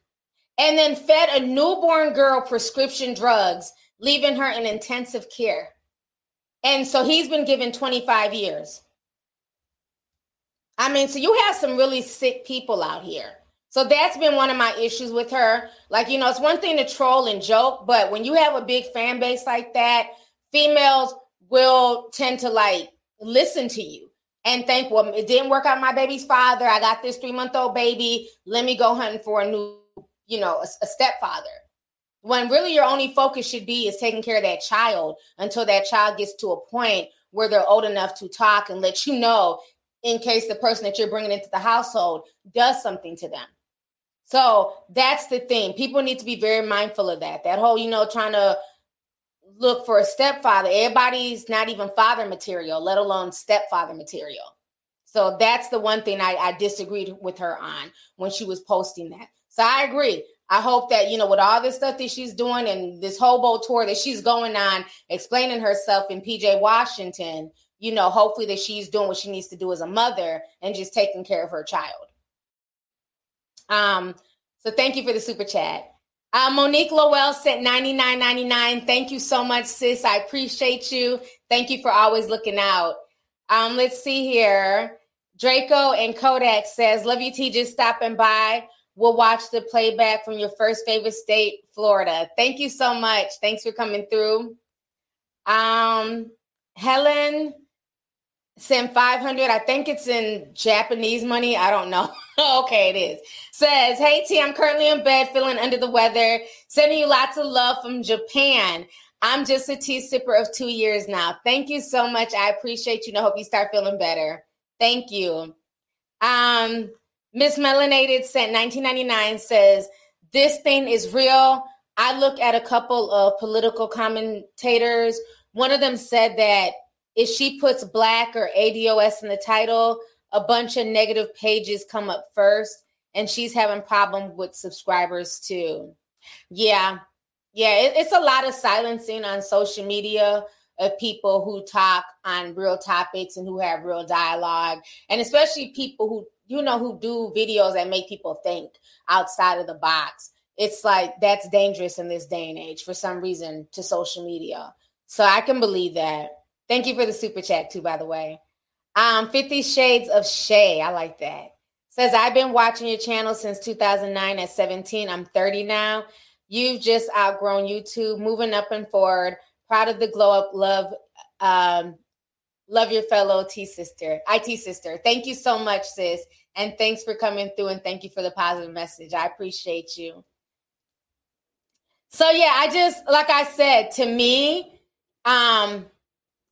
and then fed a newborn girl prescription drugs leaving her in intensive care. And so he's been given 25 years. I mean, so you have some really sick people out here. So that's been one of my issues with her. Like, you know, it's one thing to troll and joke, but when you have a big fan base like that, females will tend to like listen to you and think, well, it didn't work out my baby's father. I got this three month old baby. Let me go hunting for a new, you know, a, a stepfather when really your only focus should be is taking care of that child until that child gets to a point where they're old enough to talk and let you know in case the person that you're bringing into the household does something to them. So that's the thing. People need to be very mindful of that. That whole, you know, trying to look for a stepfather. Everybody's not even father material, let alone stepfather material. So that's the one thing I, I disagreed with her on when she was posting that. So I agree. I hope that, you know, with all this stuff that she's doing and this hobo tour that she's going on, explaining herself in PJ Washington, you know, hopefully that she's doing what she needs to do as a mother and just taking care of her child. Um, so thank you for the super chat. Uh, Monique Lowell sent 99.99. Thank you so much, sis. I appreciate you. Thank you for always looking out. Um, let's see here. Draco and Kodak says, Love you, T. Just stopping by. We'll watch the playback from your first favorite state, Florida. Thank you so much. Thanks for coming through. Um, Helen send 500 i think it's in japanese money. I don't know. Okay it is. Says hey t i'm currently in bed feeling under the weather sending you lots of love from japan. I'm just a tea sipper of two years now. Thank you so much. I appreciate you and i hope you start feeling better. Thank you. Um miss melanated sent 1999 says this thing is real. I look at a couple of political commentators. One of them said that if she puts black or ADOS in the title, a bunch of negative pages come up first, and she's having problem with subscribers too. Yeah, yeah, it, it's a lot of silencing on social media of people who talk on real topics and who have real dialogue, and especially people who you know who do videos that make people think outside of the box. It's like that's dangerous in this day and age for some reason to social media. So I can believe that. Thank you for the super chat too, by the way. Um, 50 Shades of Shay. I like that. Says, I've been watching your channel since 2009 at 17. I'm 30 now. You've just outgrown YouTube, moving up and forward. Proud of the glow up. Love, um, love your fellow T sister, IT sister. Thank you so much, sis. And thanks for coming through and thank you for the positive message. I appreciate you. So yeah, I just like I said, to me, um,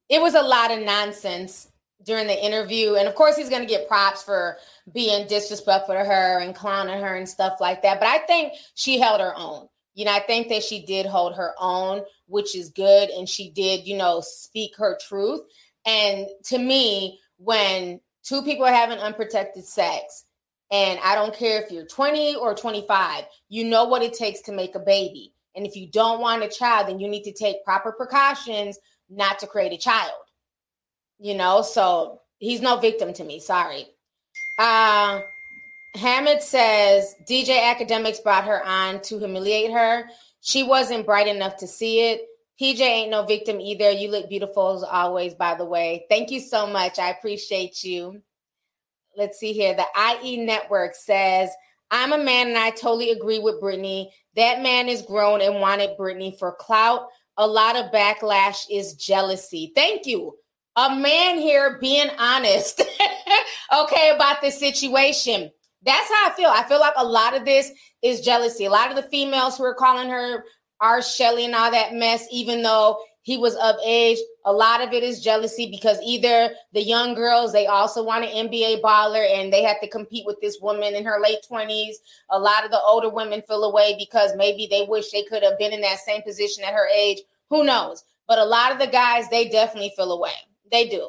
it was a lot of nonsense during the interview. And of course, he's going to get props for being disrespectful to her and clowning her and stuff like that. But I think she held her own. You know, I think that she did hold her own, which is good. And she did, you know, speak her truth. And to me, when two people are having unprotected sex, and I don't care if you're 20 or 25, you know what it takes to make a baby. And if you don't want a child, then you need to take proper precautions not to create a child. You know, so he's no victim to me. Sorry. Uh Hammond says DJ Akademiks brought her on to humiliate her. She wasn't bright enough to see it. PJ ain't no victim either. You look beautiful as always, by the way. Thank you so much. I appreciate you. Let's see here. The IE Network says, I'm a man and I totally agree with Brittany. That man is grown and wanted Brittany for clout, a lot of backlash is jealousy. Thank you. A man here being honest, okay, about this situation. That's how I feel. I feel like a lot of this is jealousy. A lot of the females who are calling her R. Shelly and all that mess, even though he was of age. A lot of it is jealousy because either the young girls, they also want an NBA baller and they have to compete with this woman in her late 20s. A lot of the older women feel away because maybe they wish they could have been in that same position at her age. Who knows? But a lot of the guys, they definitely feel away. They do.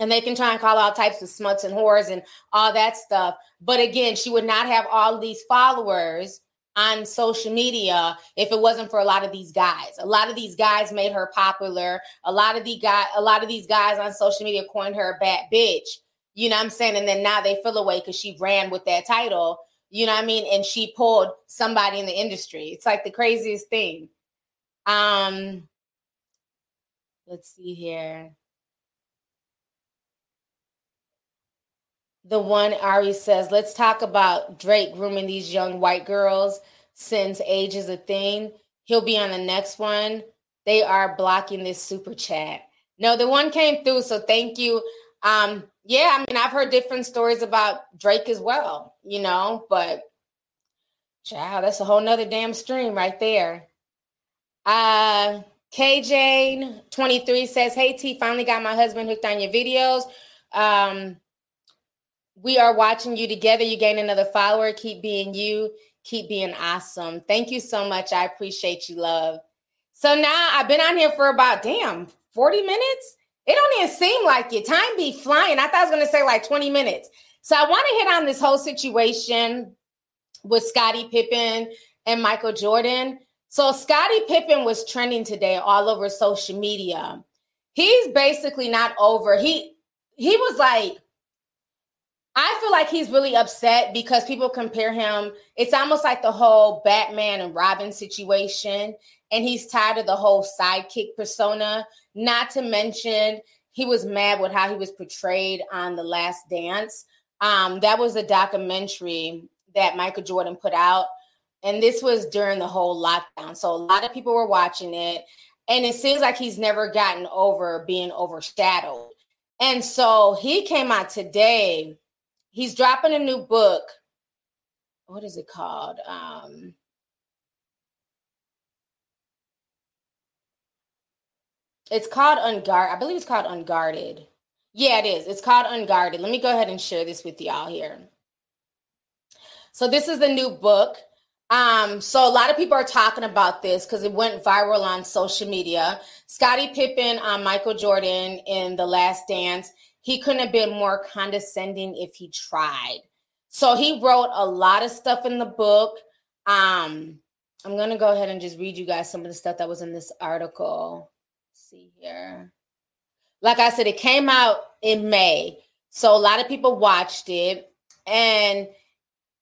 And they can try and call all types of smuts and whores and all that stuff. But again, she would not have all these followers on social media if it wasn't for a lot of these guys. A lot of these guys made her popular. A lot of the guy, a lot of these guys on social media coined her a bad bitch. You know what I'm saying? And then now they feel away because she ran with that title. You know what I mean? And she pulled somebody in the industry. It's like the craziest thing. Um, let's see here. The one Ari says, let's talk about Drake grooming these young white girls since age is a thing. He'll be on the next one. They are blocking this super chat. No, the one came through, so thank you. Um, yeah, I mean, I've heard different stories about Drake as well, you know, but child, that's a whole nother damn stream right there. Uh KJ 23 says, Hey T, finally got my husband hooked on your videos. Um, we are watching you together. You gain another follower. Keep being you. Keep being awesome. Thank you so much. I appreciate you, love. So now I've been on here for about damn 40 minutes. It don't even seem like it. Time be flying. I thought I was going to say like 20 minutes. So I want to hit on this whole situation with Scottie Pippen and Michael Jordan. So Scottie Pippen was trending today all over social media. He's basically not over. He he was like I feel like he's really upset because people compare him. It's almost like the whole Batman and Robin situation. And he's tired of the whole sidekick persona. Not to mention, he was mad with how he was portrayed on The Last Dance. Um, that was a documentary that Michael Jordan put out. And this was during the whole lockdown. So a lot of people were watching it. And it seems like he's never gotten over being overshadowed And so he came out today. He's dropping a new book. What is it called? Um, it's called Unguarded. I believe it's called Unguarded. Yeah, it is. It's called Unguarded. Let me go ahead and share this with y'all here. So this is the new book. Um, so a lot of people are talking about this because it went viral on social media. Scottie Pippen on Michael Jordan in The Last Dance. He couldn't have been more condescending if he tried. So he wrote a lot of stuff in the book. Um, I'm gonna go ahead and just read you guys some of the stuff that was in this article. Let's see here. Like I said, it came out in May. So a lot of people watched it. And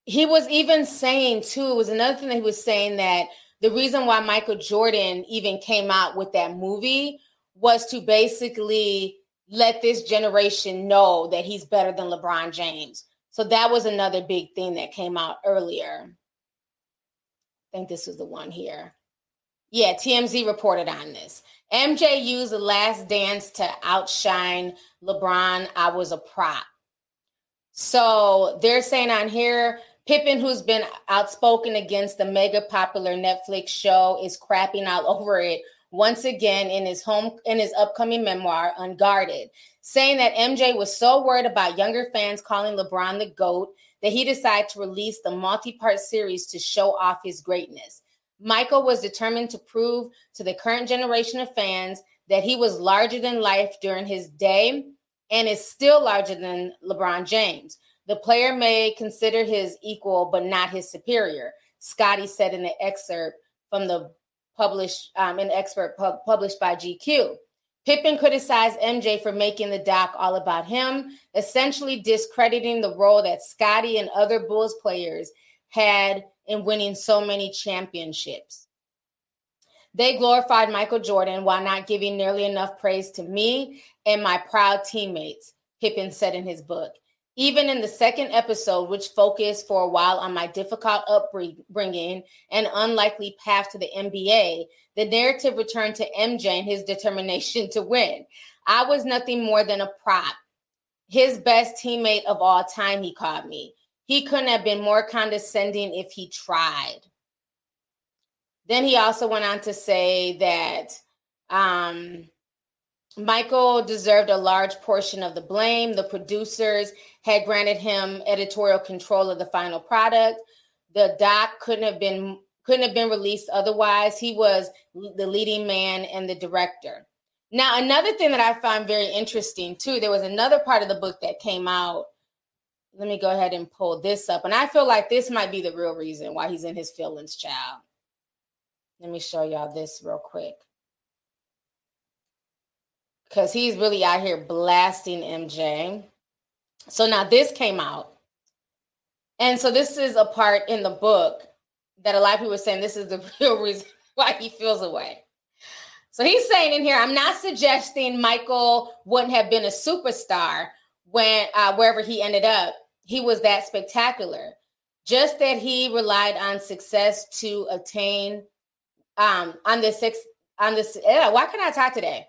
he was even saying too, it was another thing that he was saying that the reason why Michael Jordan even came out with that movie was to basically let this generation know that he's better than LeBron James. So that was another big thing that came out earlier. I think this was the one here. Yeah, TMZ reported on this. MJ used the last dance to outshine LeBron. I was a prop. So they're saying on here Pippen, who's been outspoken against the mega popular Netflix show, is crapping all over it once again in his home in his upcoming memoir, Unguarded, saying that MJ was so worried about younger fans calling LeBron the GOAT that he decided to release the multi-part series to show off his greatness. Michael was determined to prove to the current generation of fans that he was larger than life during his day and is still larger than LeBron James. The player may consider his equal, but not his superior. Scottie said in the excerpt from the published um, an expert published by GQ. Pippen criticized MJ for making the doc all about him, essentially discrediting the role that Scottie and other Bulls players had in winning so many championships. They glorified Michael Jordan while not giving nearly enough praise to me and my proud teammates, Pippen said in his book. Even in the second episode, which focused for a while on my difficult upbringing and unlikely path to the NBA, the narrative returned to MJ and his determination to win. I was nothing more than a prop. His best teammate of all time, he called me. He couldn't have been more condescending if he tried. Then he also went on to say that um, Michael deserved a large portion of the blame. The producers had granted him editorial control of the final product. The doc couldn't have been couldn't have been released otherwise. He was the leading man and the director. Now, another thing that I found very interesting too, there was another part of the book that came out. Let me go ahead and pull this up. And I feel like this might be the real reason why he's in his feelings, child. Let me show y'all this real quick because he's really out here blasting MJ. So now this came out. And so this is a part in the book that a lot of people are saying this is the real reason why he feels away. So he's saying in here, I'm not suggesting Michael wouldn't have been a superstar when uh, wherever he ended up. He was that spectacular. Just that he relied on success to attain um, on this six on this. Yeah, why can I talk today?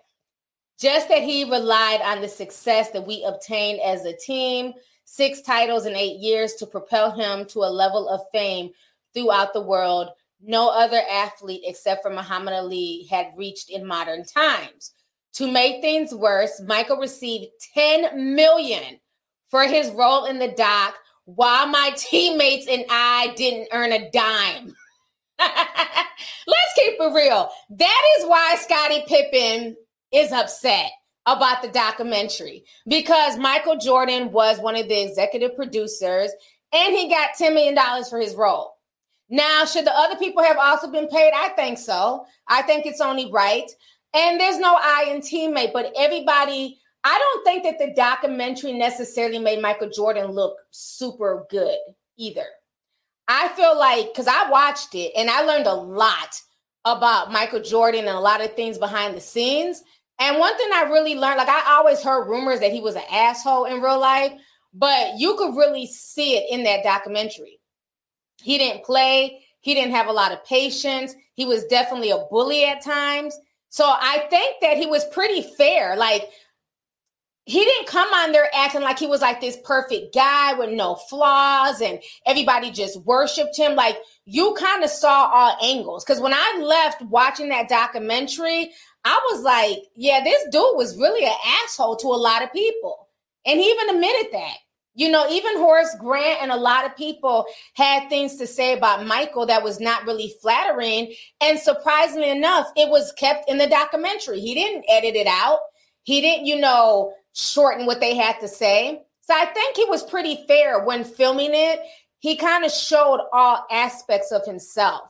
Just that he relied on the success that we obtained as a team, six titles in eight years to propel him to a level of fame throughout the world no other athlete except for Muhammad Ali had reached in modern times. To make things worse, Michael received 10 million for his role in the doc while my teammates and I didn't earn a dime. Let's keep it real. That is why Scottie Pippen is upset about the documentary because Michael Jordan was one of the executive producers and he got $10 million for his role. Now, should the other people have also been paid? I think so. I think it's only right. And there's no I in teammate, but everybody, I don't think that the documentary necessarily made Michael Jordan look super good either. I feel like because I watched it and I learned a lot about Michael Jordan and a lot of things behind the scenes. And one thing I really learned, like I always heard rumors that he was an asshole in real life, but you could really see it in that documentary. He didn't play, he didn't have a lot of patience. He was definitely a bully at times. So I think that he was pretty fair. Like he didn't come on there acting like he was like this perfect guy with no flaws and everybody just worshiped him. Like you kind of saw all angles. Cause when I left watching that documentary, I was like, yeah, this dude was really an asshole to a lot of people. And he even admitted that. You know, even Horace Grant and a lot of people had things to say about Michael that was not really flattering. And surprisingly enough, it was kept in the documentary. He didn't edit it out. He didn't, you know, shorten what they had to say. So I think he was pretty fair when filming it. He kind of showed all aspects of himself,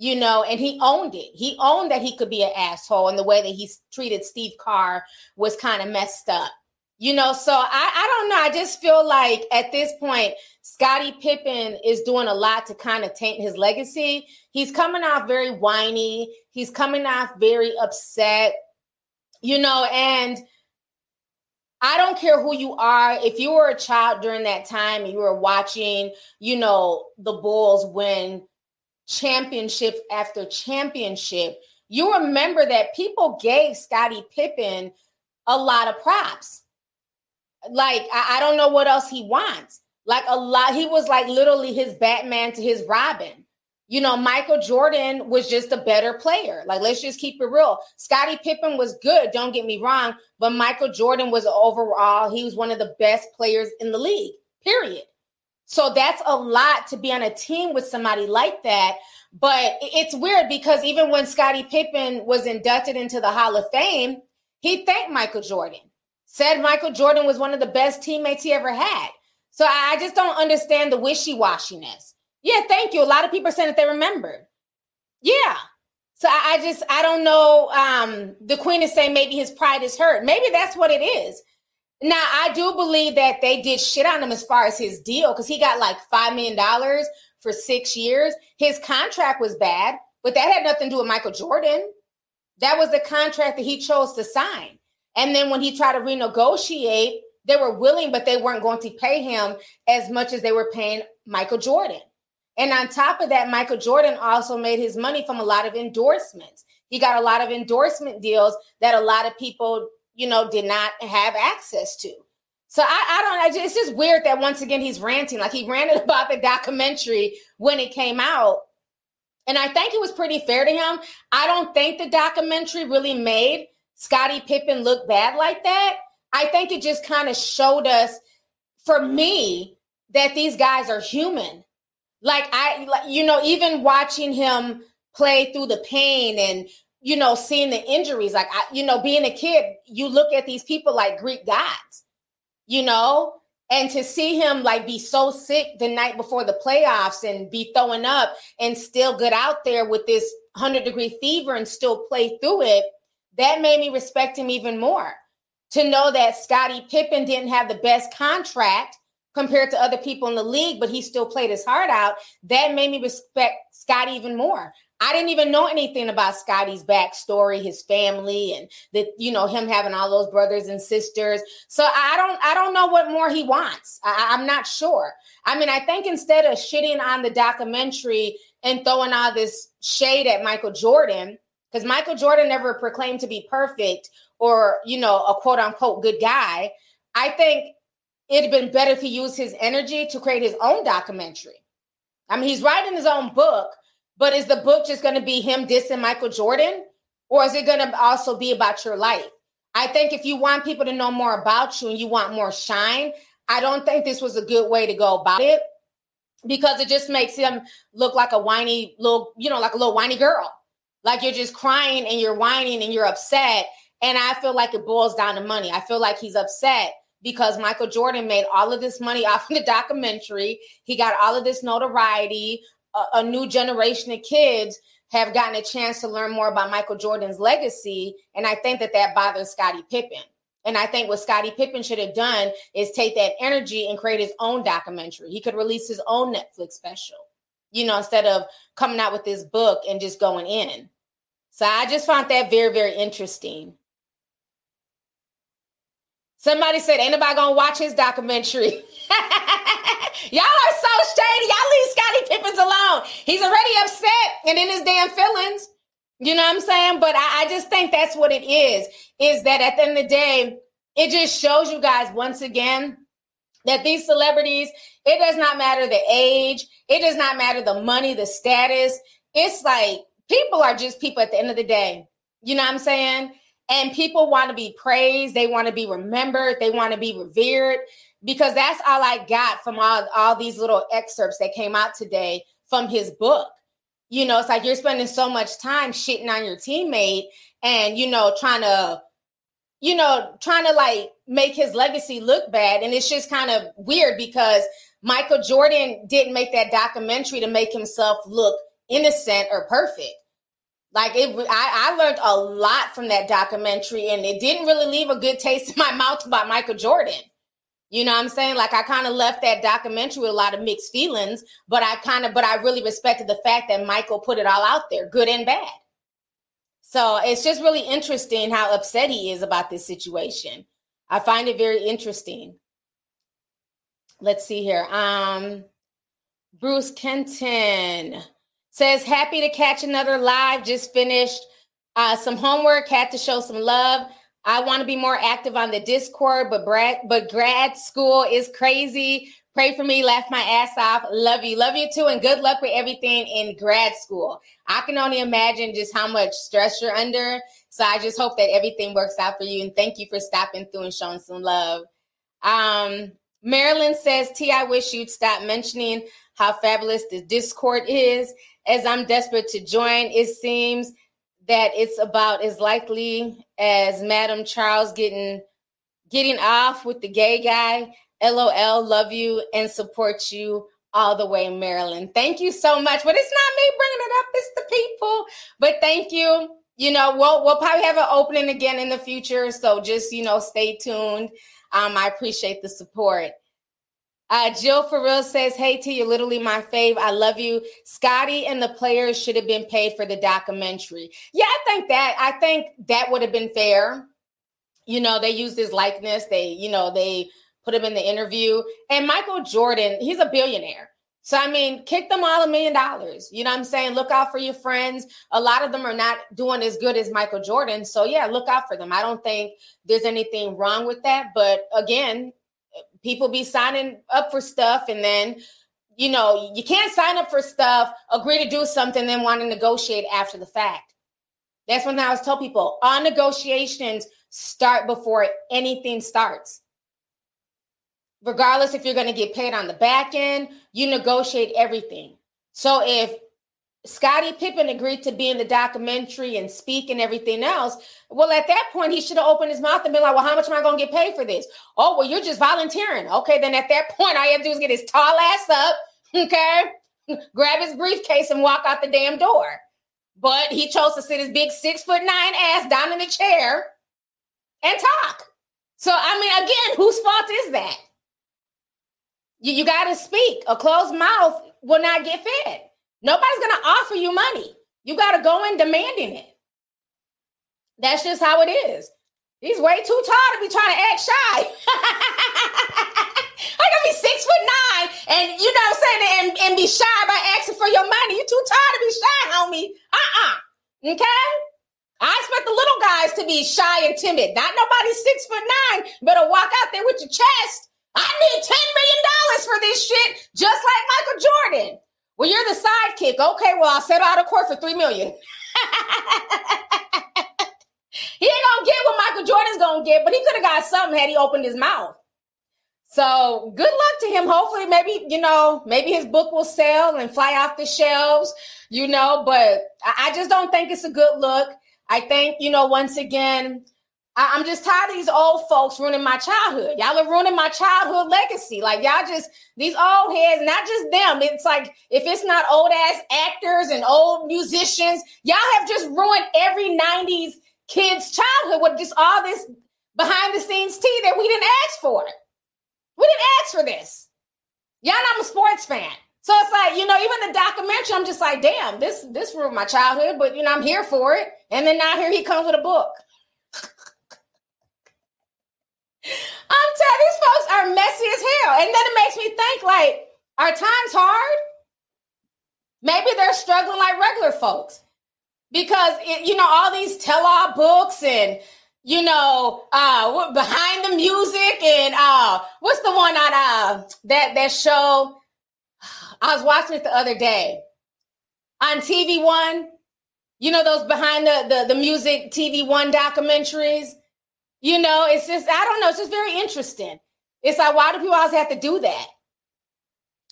you know, and he owned it. He owned that he could be an asshole and the way that he treated Steve Kerr was kind of messed up. You know, so I, I don't know. I just feel like at this point, Scottie Pippen is doing a lot to kind of taint his legacy. He's coming off very whiny. He's coming off very upset, you know, and I don't care who you are. If you were a child during that time and you were watching, you know, the Bulls win championship after championship, you remember that people gave Scottie Pippen a lot of props. Like, I, I don't know what else he wants. Like, a lot, he was like literally his Batman to his Robin. You know, Michael Jordan was just a better player. Like, let's just keep it real. Scottie Pippen was good, don't get me wrong, but Michael Jordan was overall, he was one of the best players in the league, period. So that's a lot to be on a team with somebody like that. But it's weird because even when Scottie Pippen was inducted into the Hall of Fame, he thanked Michael Jordan, said Michael Jordan was one of the best teammates he ever had. So I just don't understand the wishy washiness. Yeah, thank you. A lot of people are saying that they remember. Yeah. So I, I just I don't know. Um, the queen is saying maybe his pride is hurt. Maybe that's what it is. Now I do believe that they did shit on him as far as his deal because he got like five million dollars for six years. His contract was bad, but that had nothing to do with Michael Jordan. That was the contract that he chose to sign. And then when he tried to renegotiate, they were willing, but they weren't going to pay him as much as they were paying Michael Jordan. And on top of that, Michael Jordan also made his money from a lot of endorsements. He got a lot of endorsement deals that a lot of people, you know, did not have access to. So I, I don't. I just, it's just weird that once again he's ranting. Like he ranted about the documentary when it came out, and I think it was pretty fair to him. I don't think the documentary really made Scottie Pippen look bad like that. I think it just kind of showed us, for me, that these guys are human like I, you know, even watching him play through the pain and you know seeing the injuries, like I, you know, being a kid, you look at these people like Greek gods, you know, and to see him like be so sick the night before the playoffs and be throwing up and still get out there with this 100 degree fever and still play through it, that made me respect him even more. To know that Scottie Pippen didn't have the best contract compared to other people in the league, but he still played his heart out. That made me respect Scott even more. I didn't even know anything about Scottie's backstory, his family, and that you know him having all those brothers and sisters. So I don't, I don't know what more he wants. I, I'm not sure. I mean, I think instead of shitting on the documentary and throwing all this shade at Michael Jordan, because Michael Jordan never proclaimed to be perfect or you know a quote unquote good guy. I think it'd been better to use his energy to create his own documentary. I mean, he's writing his own book, but is the book just going to be him dissing Michael Jordan? Or is it going to also be about your life? I think if you want people to know more about you and you want more shine, I don't think this was a good way to go about it because it just makes him look like a whiny little, you know, like a little whiny girl. Like you're just crying and you're whining and you're upset. And I feel like it boils down to money. I feel like he's upset because Michael Jordan made all of this money off of the documentary. He got all of this notoriety. A, a, new generation of kids have gotten a chance to learn more about Michael Jordan's legacy. And I think that that bothers Scottie Pippen. And I think what Scottie Pippen should have done is take that energy and create his own documentary. He could release his own Netflix special, you know, instead of coming out with this book and just going in. So I just found that very, very interesting. Somebody said, ain't nobody gonna watch his documentary. Y'all are so shady. Y'all leave Scottie Pippens alone. He's already upset and in his damn feelings. You know what I'm saying? But I, I just think that's what it is. Is that at the end of the day, it just shows you guys once again that these celebrities, it does not matter the age, it does not matter the money, the status. It's like people are just people at the end of the day. You know what I'm saying? And people want to be praised, they want to be remembered, they want to be revered because that's all I got from all, all these little excerpts that came out today from his book. You know, it's like you're spending so much time shitting on your teammate and, you know, trying to, you know, trying to like make his legacy look bad. And it's just kind of weird because Michael Jordan didn't make that documentary to make himself look innocent or perfect. Like it, I, I learned a lot from that documentary, and it didn't really leave a good taste in my mouth about Michael Jordan. You know what I'm saying? Like I kind of left that documentary with a lot of mixed feelings, but I kind of, but I really respected the fact that Michael put it all out there, good and bad. So it's just really interesting how upset he is about this situation. I find it very interesting. Let's see here. Um, Bruce Kenton says, happy to catch another live. Just finished uh, some homework, had to show some love. I want to be more active on the Discord, but grad, but grad school is crazy. Pray for me, laugh my ass off. Love you. Love you too. And good luck with everything in grad school. I can only imagine just how much stress you're under. So I just hope that everything works out for you. And thank you for stopping through and showing some love. Um, Marilyn says, T, I wish you'd stop mentioning how fabulous the Discord is. As I'm desperate to join, it seems that it's about as likely as Madam Charles getting getting off with the gay guy. LOL, love you and support you all the way, Maryland. Thank you so much. But it's not me bringing it up, it's the people. But thank you. You know, we'll, we'll probably have an opening again in the future. So just, you know, stay tuned. Um, I appreciate the support. Uh, Jill Farrell says, Hey T, you're literally my fave. I love you. Scottie and the players should have been paid for the documentary. Yeah, I think that. I think that would have been fair. You know, they used his likeness. They, you know, they put him in the interview. And Michael Jordan, he's a billionaire. So, I mean, kick them all a million dollars. You know what I'm saying? Look out for your friends. A lot of them are not doing as good as Michael Jordan. So, yeah, look out for them. I don't think there's anything wrong with that. But again, people be signing up for stuff and then you know you can't sign up for stuff agree to do something then want to negotiate after the fact. That's when i always tell people all negotiations start before anything starts. Regardless if you're going to get paid on the back end you negotiate everything. So if Scottie Pippen agreed to be in the documentary and speak and everything else. Well, at that point, he should have opened his mouth and been like, Well, how much am I going to get paid for this? Oh, well, you're just volunteering. Okay, then at that point, all you have to do is get his tall ass up, okay, grab his briefcase and walk out the damn door. But he chose to sit his big six foot nine ass down in the chair and talk. So, I mean, again, whose fault is that? You, you got to speak. A closed mouth will not get fed. Nobody's going to offer you money. You got to go in demanding it. That's just how it is. He's way too tall to be trying to act shy. I gotta be six foot nine and you know what I'm saying and, and be shy by asking for your money. You too tall to be shy, homie. Uh-uh. Okay? I expect the little guys to be shy and timid. Not nobody six foot nine. Better walk out there with your chest. I need $10 million for this shit, just like Michael Jordan. Well, you're the sidekick. Okay, well, I'll settle out of court for three million. he ain't gonna get what Michael Jordan's gonna get, but he could have got something had he opened his mouth. So good luck to him. Hopefully, maybe, you know, maybe his book will sell and fly off the shelves, you know, but I just don't think it's a good look. I think, you know, once again, I, am just tired of these old folks ruining my childhood. Y'all are ruining my childhood legacy. Like y'all just these old heads, not just them. It's like if it's not old ass actors and old musicians, y'all have just ruined every 90s kid's childhood with just all this behind the scenes tea that we didn't ask for. We didn't ask for this. Y'all know I'm a sports fan. So it's like, you know, even the documentary, I'm just like, damn, this this ruined my childhood, but you know, I'm here for it. And then now here he comes with a book. I'm telling these folks are messy as hell. And then it makes me think like, are times hard? Maybe they're struggling like regular folks. Because it, you know, all these tell-all books and you know, uh, behind the music and uh, what's the one on uh that that show? I was watching it the other day on TV One. You know those behind the the, the music TV One documentaries. You know, it's just I don't know. It's just very interesting. It's like why do people always have to do that?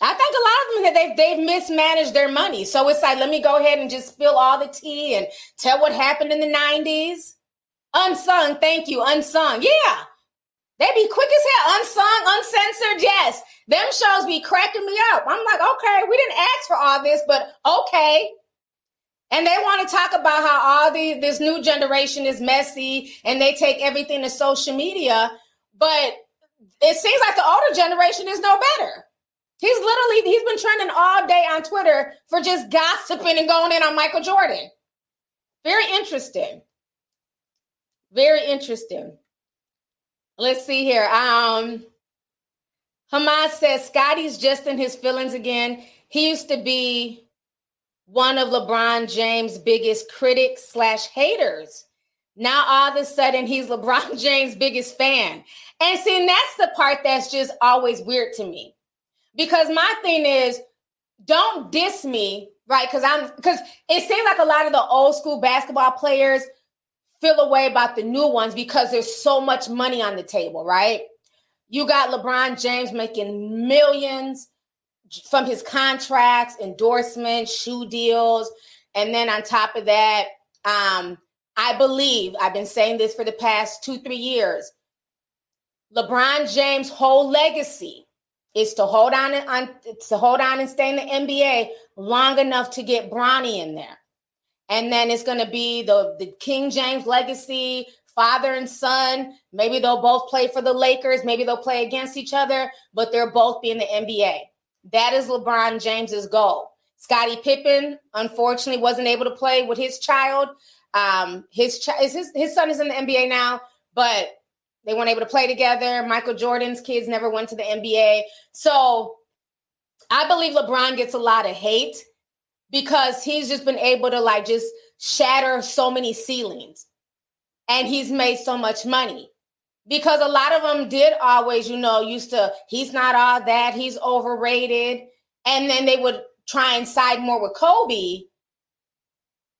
I think a lot of them that they've they've mismanaged their money. So it's like let me go ahead and just spill all the tea and tell what happened in the '90s. Unsung, thank you, unsung. Yeah, they be quick as hell. Unsung, uncensored, yes. Them shows be cracking me up. I'm like, okay, we didn't ask for all this, but okay. And they want to talk about how all the this new generation is messy and they take everything to social media, but it seems like the older generation is no better. He's literally he's been trending all day on Twitter for just gossiping and going in on Michael Jordan. Very interesting. Very interesting. Let's see here. Um Hamas says Scottie's just in his feelings again. He used to be one of LeBron James' biggest critics slash haters. Now all of a sudden he's LeBron James' biggest fan. And see, that's the part that's just always weird to me. Because my thing is, don't diss me, right? Because I'm because it seems like a lot of the old school basketball players feel a way about the new ones because there's so much money on the table, right? You got LeBron James making millions from his contracts, endorsements, shoe deals. And then on top of that, um, I believe I've been saying this for the past two, three years. LeBron James' whole legacy is to hold on and on, to hold on and stay in the NBA long enough to get Bronny in there. And then it's going to be the, the King James legacy, father and son. Maybe they'll both play for the Lakers. Maybe they'll play against each other, but they're both be in the NBA. That is LeBron James's goal. Scottie Pippen, unfortunately, wasn't able to play with his child. Um, his, ch- his his son is in the NBA now, but they weren't able to play together. Michael Jordan's kids never went to the NBA. So I believe LeBron gets a lot of hate because he's just been able to like just shatter so many ceilings and he's made so much money because a lot of them did always, you know, used to, he's not all that, he's overrated. And then they would try and side more with Kobe,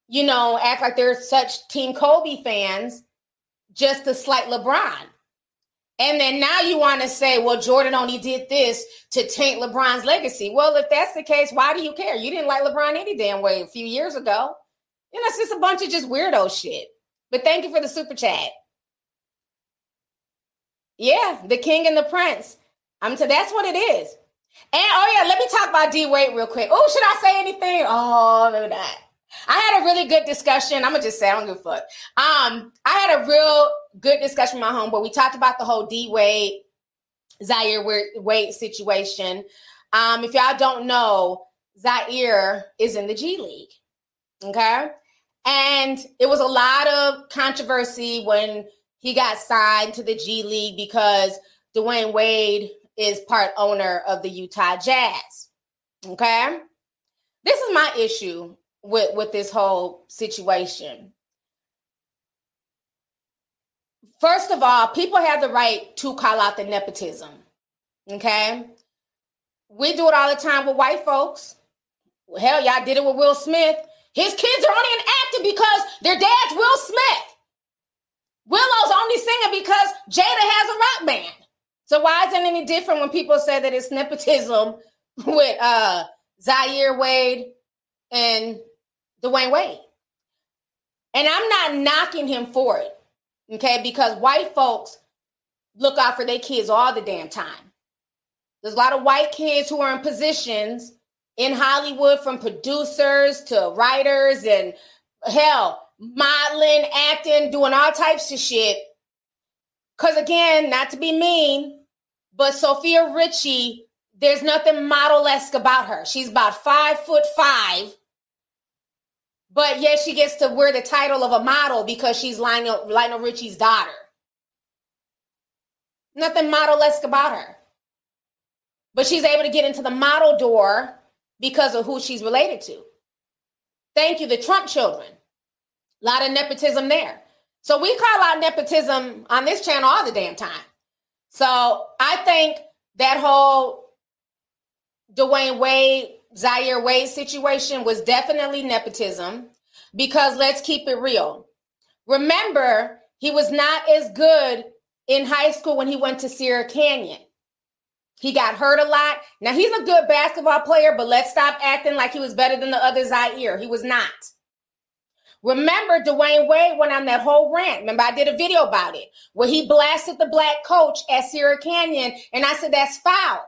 you know, act like they're such Team Kobe fans just to slight LeBron. And then now you want to say, well, Jordan only did this to taint LeBron's legacy. Well, if that's the case, why do you care? You didn't like LeBron any damn way a few years ago. You know, it's just a bunch of just weirdo shit. But thank you for the super chat. Yeah, the king and the prince. I'm to that's what it is. And oh yeah, let me talk about D Wade real quick. Oh, should I say anything? Oh, maybe not. I had a really good discussion. I'm gonna just say I don't give a fuck. Um, I had a real good discussion with my but We talked about the whole D Wade, Zaire Wade situation. Um, if y'all don't know, Zaire is in the G League. Okay. And it was a lot of controversy when he got signed to the G League because Dwyane Wade is part owner of the Utah Jazz. Okay. This is my issue with, with this whole situation. First of all, people have the right to call out the nepotism. Okay. We do it all the time with white folks. Hell, y'all did it with Will Smith. His kids are only inactive because their dad's Will Smith. Willow's only singing because Jada has a rock band. So why is it any different when people say that it's nepotism with uh Zaire Wade and Dwyane Wade? And I'm not knocking him for it, okay? Because white folks look out for their kids all the damn time. There's a lot of white kids who are in positions in Hollywood, from producers to writers, and hell, modeling, acting, doing all types of shit. Because again, not to be mean, but Sofia Richie, there's nothing model-esque about her. She's about five foot five. But yet she gets to wear the title of a model because she's Lionel, Lionel Richie's daughter. Nothing model-esque about her. But she's able to get into the model door because of who she's related to. Thank you, the Trump children. A lot of nepotism there. So we call out nepotism on this channel all the damn time. So I think that whole Dwyane Wade, Zaire Wade situation was definitely nepotism because let's keep it real. Remember, he was not as good in high school when he went to Sierra Canyon. He got hurt a lot. Now he's a good basketball player, but let's stop acting like he was better than the other Zaire. He was not. Remember, Dwyane Wade went on that whole rant. Remember, I did a video about it where he blasted the black coach at Sierra Canyon, and I said that's foul.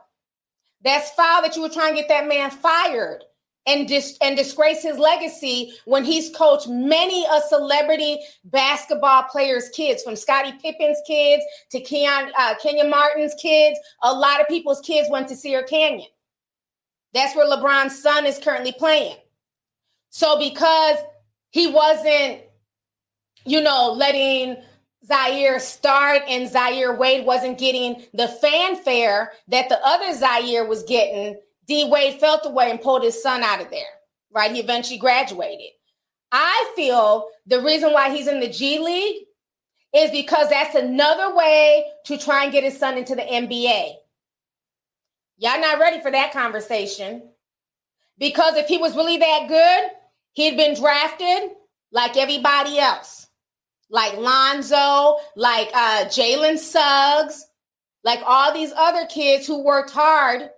That's foul that you were trying to get that man fired and dis- and disgrace his legacy when he's coached many a celebrity basketball players' kids, from Scottie Pippen's kids to Keon, uh, Kenyon Martin's kids. A lot of people's kids went to Sierra Canyon. That's where LeBron's son is currently playing. So because he wasn't, you know, letting Zaire start and Zaire Wade wasn't getting the fanfare that the other Zaire was getting, D Wade felt away and pulled his son out of there, right? He eventually graduated. I feel the reason why he's in the G League is because that's another way to try and get his son into the NBA. Y'all not ready for that conversation. Because if he was really that good, he'd been drafted like everybody else like Lonzo, like uh, Jalen Suggs, like all these other kids who worked hard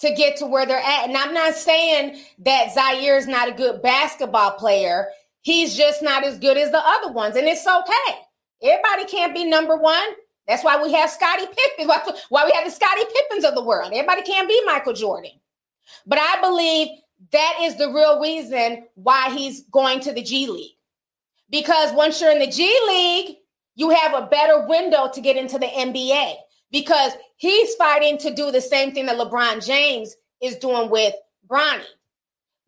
to get to where they're at. And I'm not saying that Zaire is not a good basketball player. He's just not as good as the other ones. And it's okay. Everybody can't be number one. That's why we have Scottie Pippen. Why we have the Scottie Pippens of the world. Everybody can't be Michael Jordan. But I believe that is the real reason why he's going to the G League. Because once you're in the G League, you have a better window to get into the NBA because he's fighting to do the same thing that LeBron James is doing with Bronny.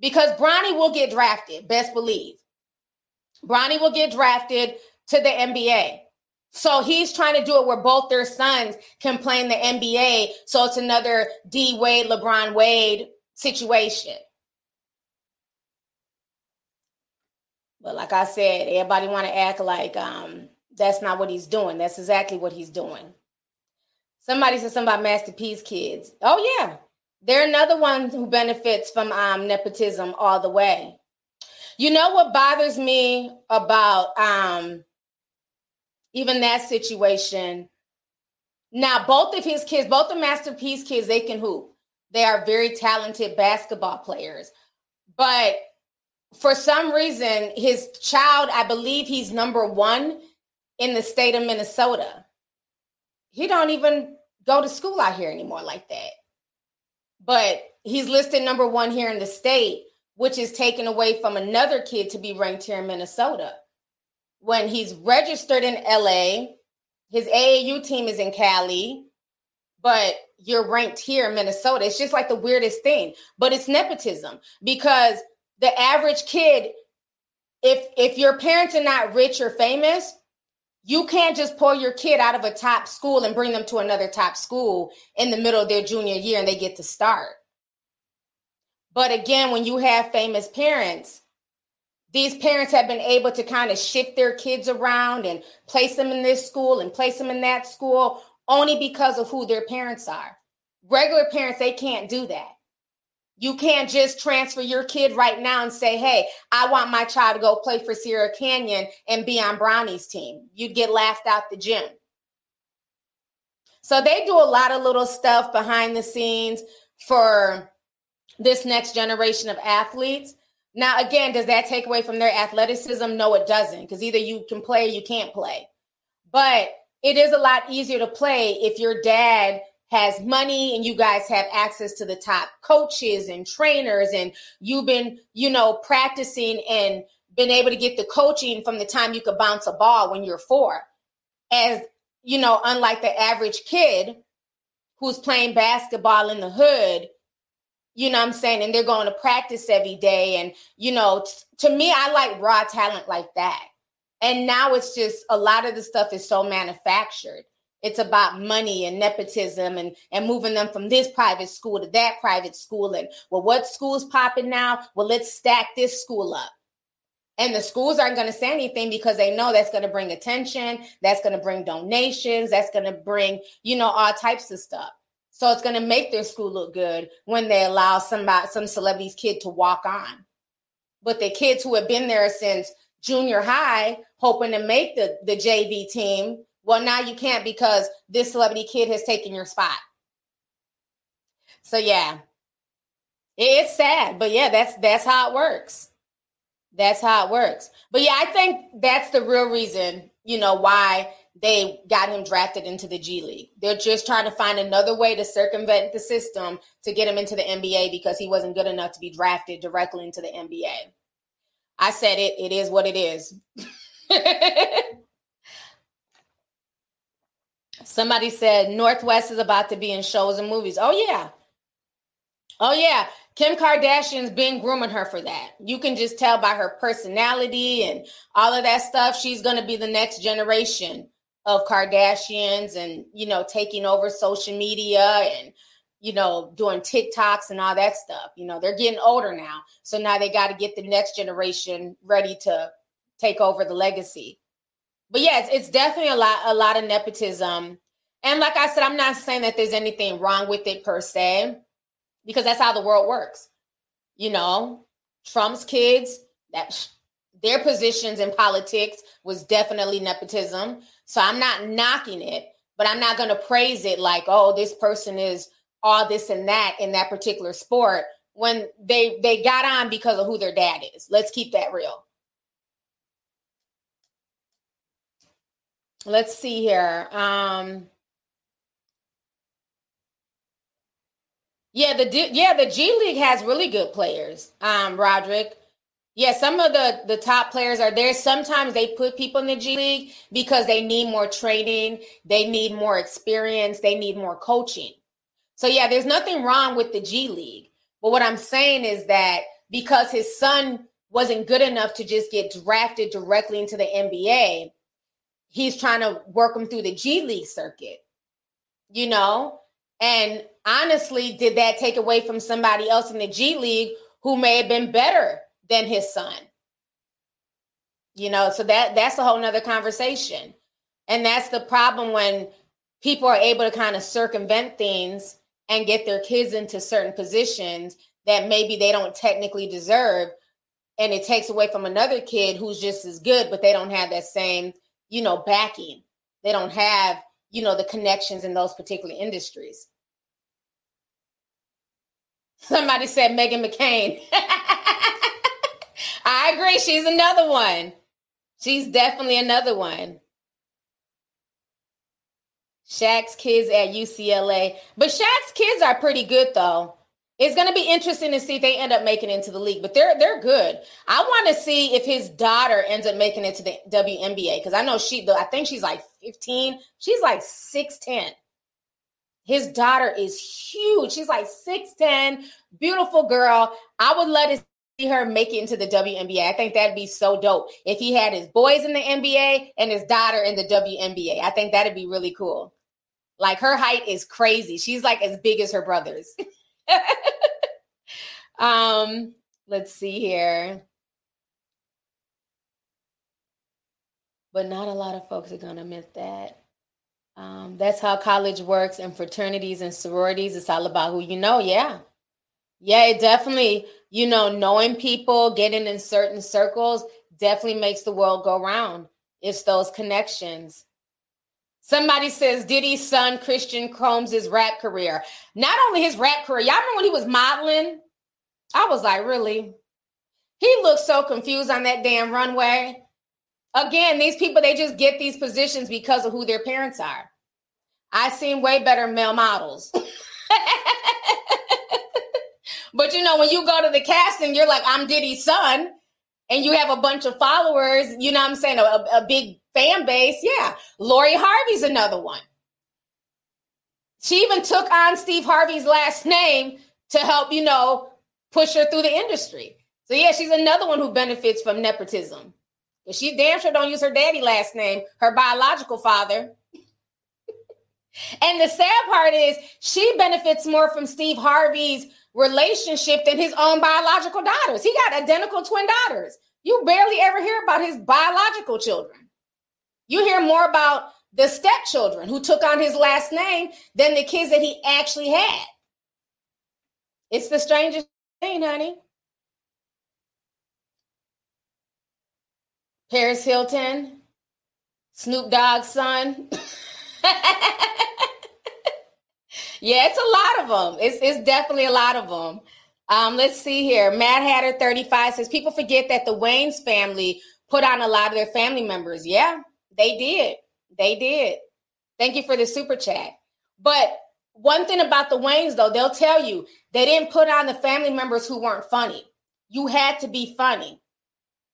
Because Bronny will get drafted, best believe. Bronny will get drafted to the NBA. So he's trying to do it where both their sons can play in the NBA. So it's another D Wade, LeBron Wade situation. But like I said, everybody want to act like um, that's not what he's doing. That's exactly what he's doing. Somebody said something about Master P's kids. Oh yeah, they're another one who benefits from um, nepotism all the way. You know what bothers me about um, even that situation? Now, both of his kids, both the Master P kids, they can hoop. They are very talented basketball players. But for some reason, his child, I believe he's number one in the state of Minnesota. He don't even go to school out here anymore like that. But he's listed number one here in the state, which is taken away from another kid to be ranked here in Minnesota. When he's registered in LA, his AAU team is in Cali, but you're ranked here in Minnesota. It's just like the weirdest thing, but it's nepotism because the average kid if if your parents are not rich or famous you can't just pull your kid out of a top school and bring them to another top school in the middle of their junior year and they get to start. But again when you have famous parents these parents have been able to kind of shift their kids around and place them in this school and place them in that school only because of who their parents are. Regular parents they can't do that you can't just transfer your kid right now and say, hey, I want my child to go play for Sierra Canyon and be on Bronny's team. You'd get laughed out the gym. So they do a lot of little stuff behind the scenes for this next generation of athletes. Now, again, does that take away from their athleticism? No, it doesn't, because either you can play or you can't play. But it is a lot easier to play if your dad has money and you guys have access to the top coaches and trainers and you've been you know practicing and been able to get the coaching from the time you could bounce a ball when you're four. As you know unlike the average kid who's playing basketball in the hood you know i'm saying? And they're going to practice every day and you know t- to me i like raw talent like that. And now it's just a lot of the stuff is so manufactured it's about money and nepotism and, and moving them from this private school to that private school. And well, what school's popping now? Well, let's stack this school up. And the schools aren't going to say anything because they know that's going to bring attention, that's going to bring donations, that's going to bring, you know, all types of stuff. So it's going to make their school look good when they allow somebody, some celebrity's kid to walk on. But the kids who have been there since junior high, hoping to make the, the JV team, well, now you can't because this celebrity kid has taken your spot. So yeah, it's sad, but yeah, that's that's how it works. That's how it works. But yeah, I think that's the real reason, you know, why they got him drafted into the G League. They're just trying to find another way to circumvent the system to get him into the NBA because he wasn't good enough to be drafted directly into the NBA. I said it, it is what it is. Somebody said North West is about to be in shows and movies. Oh, yeah. Oh, yeah. Kim Kardashian's been grooming her for that. You can just tell by her personality and all of that stuff. She's going to be the next generation of Kardashians and, you know, taking over social media and, you know, doing TikToks and all that stuff. You know, they're getting older now. So now they got to get the next generation ready to take over the legacy. But yeah, it's, it's definitely a lot, a lot of nepotism. And like I said, I'm not saying that there's anything wrong with it per se because that's how the world works. You know, Trump's kids, that their positions in politics was definitely nepotism. So I'm not knocking it, but I'm not going to praise it like, oh, this person is all this and that in that particular sport when they they got on because of who their dad is. Let's keep that real. Let's see here. Um Yeah, the yeah the G League has really good players. Um, Roderick. Yeah, some of the the top players are there. Sometimes they put people in the G League because they need more training, they need more experience, they need more coaching. So yeah, there's nothing wrong with the G League. But what I'm saying is that because his son wasn't good enough to just get drafted directly into the NBA, he's trying to work him through the G League circuit. You know, and honestly, did that take away from somebody else in the G League who may have been better than his son? You know, so that that's a whole nother conversation. And that's the problem when people are able to kind of circumvent things and get their kids into certain positions that maybe they don't technically deserve. And it takes away from another kid who's just as good, but they don't have that same, you know, backing. They don't have you know, the connections in those particular industries. Somebody said Meghan McCain. I agree. She's another one. She's definitely another one. Shaq's kids at UCLA. But Shaq's kids are pretty good though. It's going to be interesting to see if they end up making into the league, but they're they're good. I want to see if his daughter ends up making it to the WNBA because I know she. I think she's like 15. She's like 6'10. His daughter is huge. She's like 6'10, beautiful girl. I would love to see her make it into the WNBA. I think that'd be so dope if he had his boys in the NBA and his daughter in the WNBA. I think that'd be really cool. Like her height is crazy. She's like as big as her brothers. um, let's see here. But not a lot of folks are going to admit that. Um, that's how college works and fraternities and sororities. It's all about who you know. Yeah. Yeah, it definitely, you know, knowing people, getting in certain circles definitely makes the world go round. It's those connections. Somebody says Diddy's son, Christian Combs' rap career. Not only his rap career, y'all remember when he was modeling? I was like, really? He looked so confused on that damn runway. Again, these people, they just get these positions because of who their parents are. I've seen way better male models. but you know, when you go to the casting, you're like, I'm Diddy's son, and you have a bunch of followers, you know what I'm saying, a, a big fan base, yeah. Lori Harvey's another one. She even took on Steve Harvey's last name to help, you know, push her through the industry. So yeah, she's another one who benefits from nepotism. She damn sure don't use her daddy last name, her biological father. And the sad part is she benefits more from Steve Harvey's relationship than his own biological daughters. He got identical twin daughters. You barely ever hear about his biological children. You hear more about the stepchildren who took on his last name than the kids that he actually had. It's the strangest thing, honey. Paris Hilton, Snoop Dogg's son. yeah, it's a lot of them. It's, it's definitely a lot of them. Um, let's see here. Mad Hatter 35 says people forget that the Wayans family put on a lot of their family members. Yeah, they did. They did. Thank you for the super chat. But one thing about the Wayans, though, they'll tell you they didn't put on the family members who weren't funny. You had to be funny.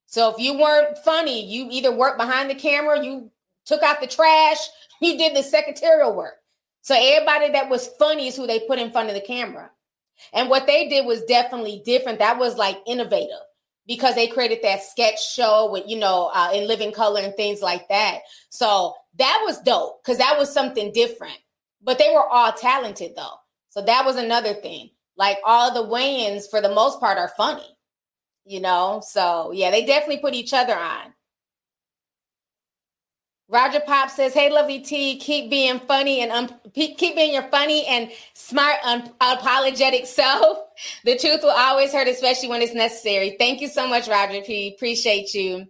So if you weren't funny, you either worked behind the camera, you took out the trash, you did the secretarial work. So everybody that was funny is who they put in front of the camera. And what they did was definitely different. That was like innovative because they created that sketch show with, you know, uh, in living color and things like that. So that was dope because that was something different. But they were all talented though. So that was another thing. Like all the Wayans, for the most part, are funny, you know? So yeah, they definitely put each other on. Roger Pop says, "Hey, lovely T, keep being funny and um, keep being your funny and smart, unapologetic self. The truth will always hurt, especially when it's necessary. Thank you so much, Roger P. Appreciate you."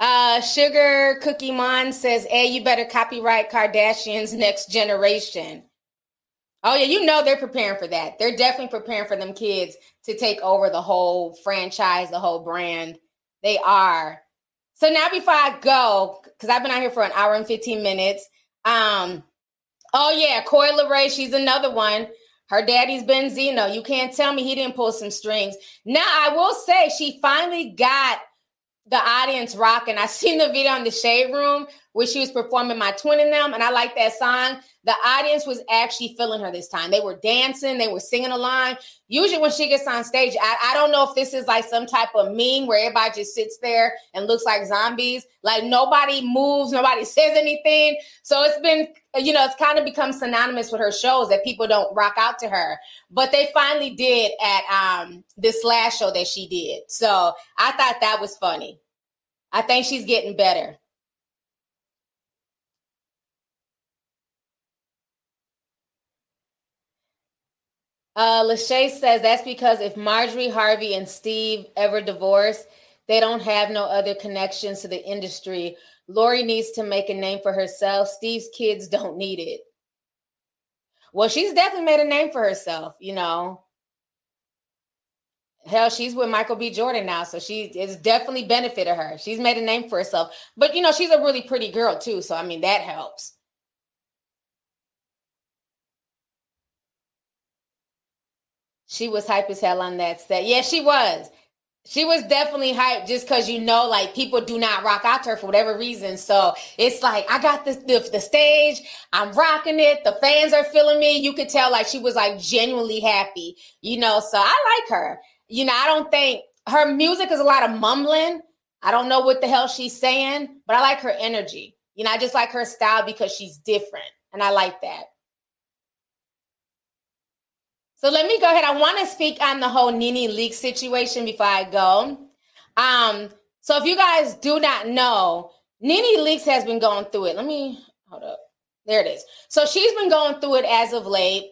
Uh, Sugar Cookie Mon says, "Hey, you better copyright Kardashians' next generation." Oh yeah, you know they're preparing for that. They're definitely preparing for them kids to take over the whole franchise, the whole brand. They are. So now before I go, because I've been out here for an hour and 15 minutes. Um, oh yeah, Coi Leray, she's another one. Her daddy's Benzino. You can't tell me he didn't pull some strings. Now I will say she finally got the audience rocking. I seen the video in the shade room where she was performing my twin in them, and I like that song. The audience was actually feeling her this time. They were dancing, they were singing along. Usually, when she gets on stage, I, I don't know if this is like some type of meme where everybody just sits there and looks like zombies. Like nobody moves, nobody says anything. So it's been, you know, it's kind of become synonymous with her shows that people don't rock out to her. But they finally did at um this last show that she did. So I thought that was funny. I think she's getting better. Uh, Lachey says that's because if Marjorie, Harvey, and Steve ever divorce, they don't have no other connections to the industry. Lori needs to make a name for herself. Steve's kids don't need it. Well, she's definitely made a name for herself, you know. Hell, she's with Michael B. Jordan now, so she it's definitely benefited her. She's made a name for herself. But you know, she's a really pretty girl too, so I mean that helps. She was hype as hell on that set. Yeah, she was. She was definitely hype just because you know, like people do not rock out to her for whatever reason. So it's like I got this the, the stage, I'm rocking it. The fans are feeling me. You could tell like she was like genuinely happy, you know. So I like her. You know, I don't think her music is a lot of mumbling. I don't know what the hell she's saying, but I like her energy. You know, I just like her style because she's different, and I like that. So let me go ahead. I want to speak on the whole NeNe leak situation before I go. Um, so if you guys do not know, NeNe Leakes has been going through it. Let me hold up. There it is. So she's been going through it as of late.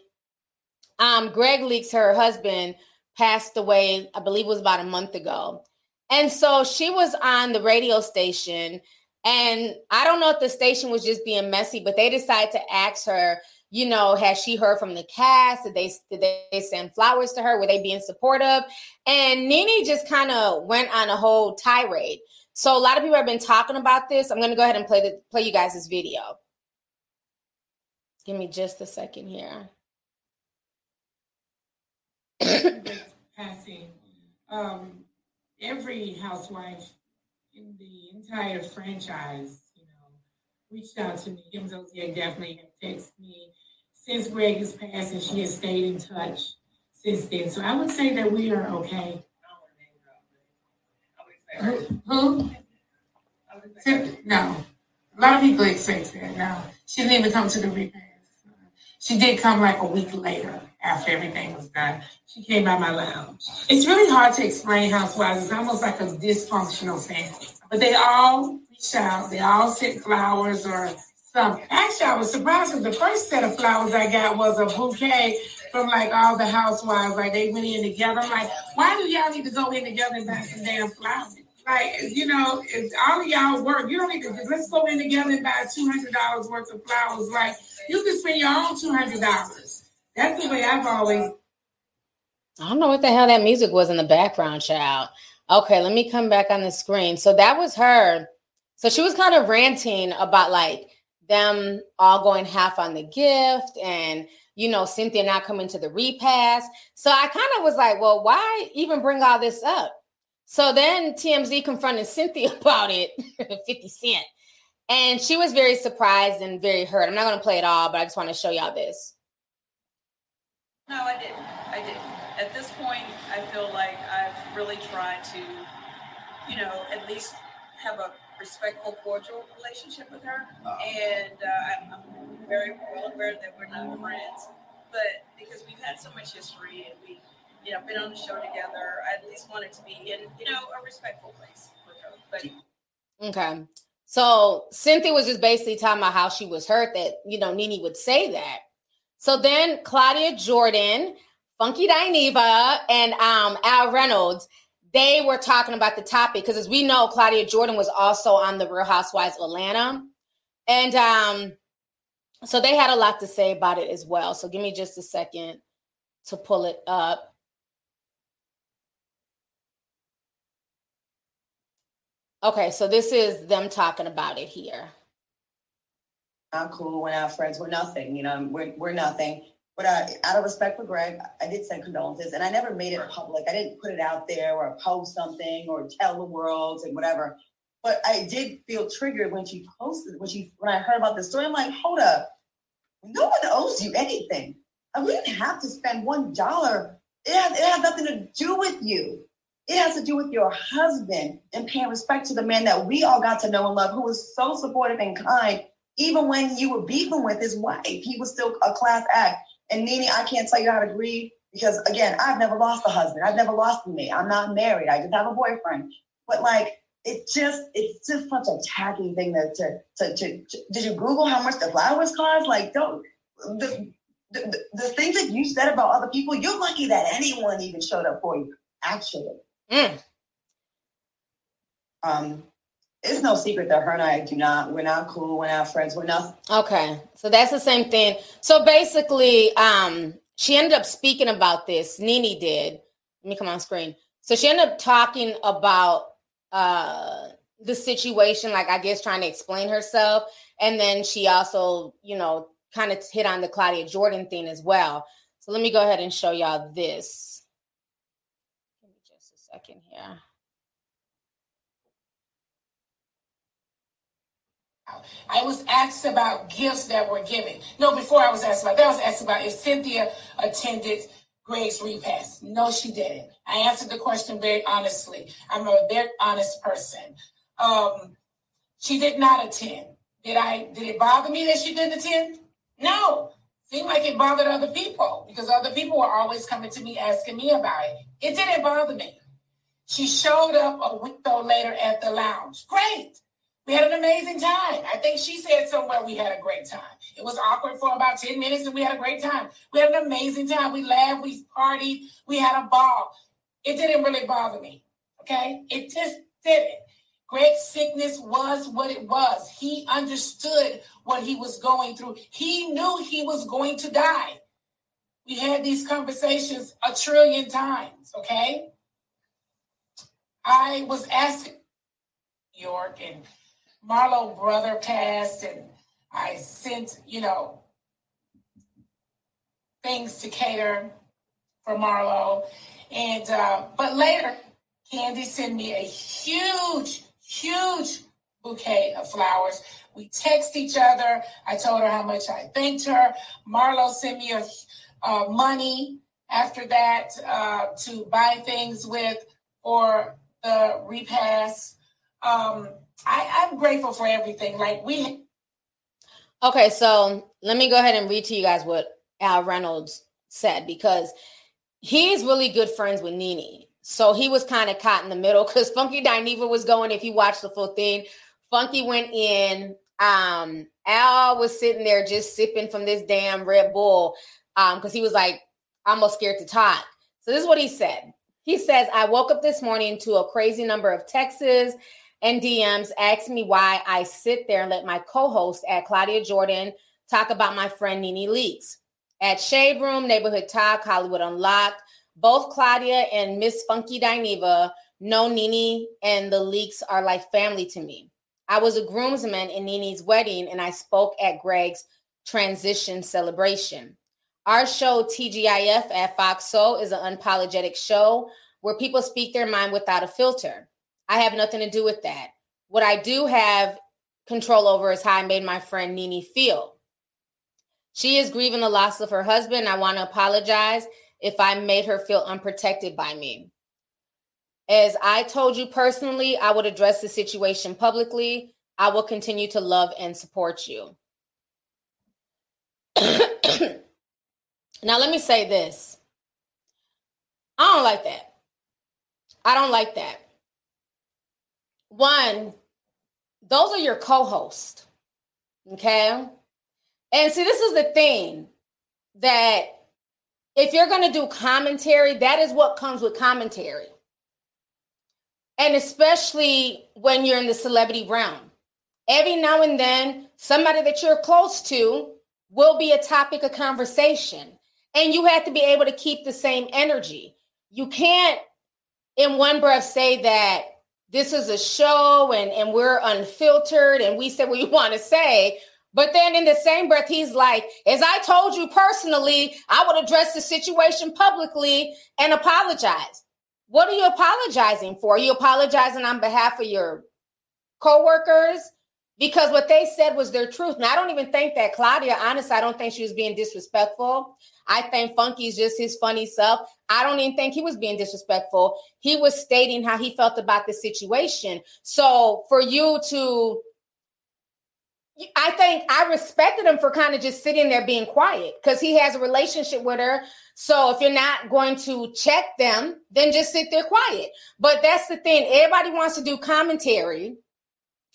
Um, Greg Leakes, her husband, passed away, I believe it was about a month ago. And so she was on the radio station. And I don't know if the station was just being messy, but they decided to ask her you know, has she heard from the cast? Did they did they send flowers to her? Were they being supportive? And NeNe just kind of went on a whole tirade. So a lot of people have been talking about this. I'm to go ahead and play the play you guys this video. Give me just a second here. Passing. Um, every housewife in the entire franchise reached out to me. Kim Zolciak definitely have texted me since Greg has passed, and she has stayed in touch since then. So I would say that we are okay. Who? No. A lot of people expect that. No. She didn't even come to the repast. She did come like a week later after everything was done. She came by my lounge. It's really hard to explain Housewives. It's almost like a dysfunctional family. But they all out. They all sent flowers or something. Actually, I was surprised because the first set of flowers I got was a bouquet from like all the housewives. Like they went in together. I'm like, why do y'all need to go in together and buy some damn flowers? Like, you know, it's all of y'all work. You don't need to let's go in together and buy two hundred dollars worth of flowers. Like you can spend your own two hundred dollars. That's the way I've always. I don't know what the hell that music was in the background, child. Okay, let me come back on the screen. So that was her. So she was kind of ranting about like them all going half on the gift and you know Cynthia not coming to the repast. So I kind of was like, well, why even bring all this up? So then TMZ confronted Cynthia about it, 50 Cent. And she was very surprised and very hurt. I'm not going to play it all, but I just want to show y'all this. No, I didn't. I didn't. At this point, I feel like I've really tried to, you know, at least have a respectful, cordial relationship with her. Oh. And uh, I'm, I'm very well aware that we're not friends, but because we've had so much history and we, you know, been on the show together, I at least wanted to be in, you know, a respectful place with her. But okay. So Cynthia was just basically talking about how she was hurt that, you know, Nene would say that. So then Claudia Jordan, Funky Dineva, and um, Al Reynolds, they were talking about the topic because as we know, Claudia Jordan was also on the Real Housewives of Atlanta. And um, so they had a lot to say about it as well. So give me just a second to pull it up. Okay, so this is them talking about it here. I'm cool. We're not friends. We're nothing. You know, we're, we're nothing. But out of respect for Greg, I did send condolences, and I never made it public. I didn't put it out there or post something or tell the world and whatever. But I did feel triggered when she posted when she when I heard about the story. I'm like, hold up, no one owes you anything. I we didn't have to spend one dollar. It has, it has nothing to do with you. It has to do with your husband and paying respect to the man that we all got to know and love, who was so supportive and kind, even when you were beefing with his wife. He was still a class act. And Nene, I can't tell you how to grieve because again, I've never lost a husband. I've never lost a me. I'm not married. I just have a boyfriend. But like, it just it's just such a tacky thing to to, to, to, to did you Google how much the flowers cost? Like, don't the, the, the things that you said about other people, you're lucky that anyone even showed up for you, actually. Mm. Um, it's no secret that her and I do not, we're not cool, we're not friends, we're not. Okay. So that's the same thing. So basically, um, she ended up speaking about this. NeNe did. Let me come on screen. So she ended up talking about uh the situation, like I guess trying to explain herself. And then she also, you know, kind of hit on the Claudia Jordan thing as well. So let me go ahead and show y'all this. Give me just a second here. I was asked about gifts that were given. No, before I was asked about that, I was asked about if Cynthia attended Greg's repast. No, she didn't. I answered the question very honestly. I'm a very honest person. Um, she did not attend. Did I? Did it bother me that she didn't attend? No. Seemed like it bothered other people because other people were always coming to me asking me about it. It didn't bother me. She showed up a week or later at the lounge. Great. We had an amazing time. I think she said somewhere we had a great time. It was awkward for about 10 minutes and we had a great time. We had an amazing time. We laughed, we partied, we had a ball. It didn't really bother me. Okay? It just didn't. Greg's sickness was what it was. He understood what he was going through. He knew he was going to die. We had these conversations a trillion times, okay? I was asking York and Marlo brother passed, and I sent, you know, things to cater for Marlo. And uh, but later, Kandi sent me a huge, huge bouquet of flowers. We text each other. I told her how much I thanked her. Marlo sent me a, uh, money after that uh, to buy things with for the repast. Um, I, I'm grateful for everything. Like we. Okay, so let me go ahead and read to you guys what Al Reynolds said because he's really good friends with Nene. So he was kind of caught in the middle because Funky Dineva was going. If you watch the full thing, Funky went in. Um, Al was sitting there just sipping from this damn Red Bull um, because he was like almost scared to talk. So this is what he said. He says, I woke up this morning to a crazy number of texts and DMs asking me why I sit there and let my co-host at Claudia Jordan talk about my friend Nene Leakes. At Shade Room, Neighborhood Talk, Hollywood Unlocked, both Claudia and Miss Funky Dineva know Nene and the Leakes are like family to me. I was a groomsman in Nene's wedding and I spoke at Greg's transition celebration. Our show, TGIF at Fox Soul, is an unapologetic show where people speak their mind without a filter. I have nothing to do with that. What I do have control over is how I made my friend NeNe feel. She is grieving the loss of her husband. I want to apologize if I made her feel unprotected by me. As I told you personally, I would address the situation publicly. I will continue to love and support you. now, let me say this I don't like that. I don't like that. One, those are your co hosts. Okay. And see, this is the thing that if you're going to do commentary, that is what comes with commentary. And especially when you're in the celebrity realm. Every now and then, somebody that you're close to will be a topic of conversation. And you have to be able to keep the same energy. You can't, in one breath, say that this is a show and, and we're unfiltered and we say what you want to say, but then in the same breath, he's like, as I told you personally, I would address the situation publicly and apologize. What are you apologizing for? Are you apologizing on behalf of your coworkers? Because what they said was their truth. And I don't even think that Claudia, honestly, I don't think she was being disrespectful. I think Funky's just his funny self. I don't even think he was being disrespectful. He was stating how he felt about the situation. So for you to I think I respected him for kind of just sitting there being quiet because he has a relationship with her. So if you're not going to check them, then just sit there quiet. But that's the thing. Everybody wants to do commentary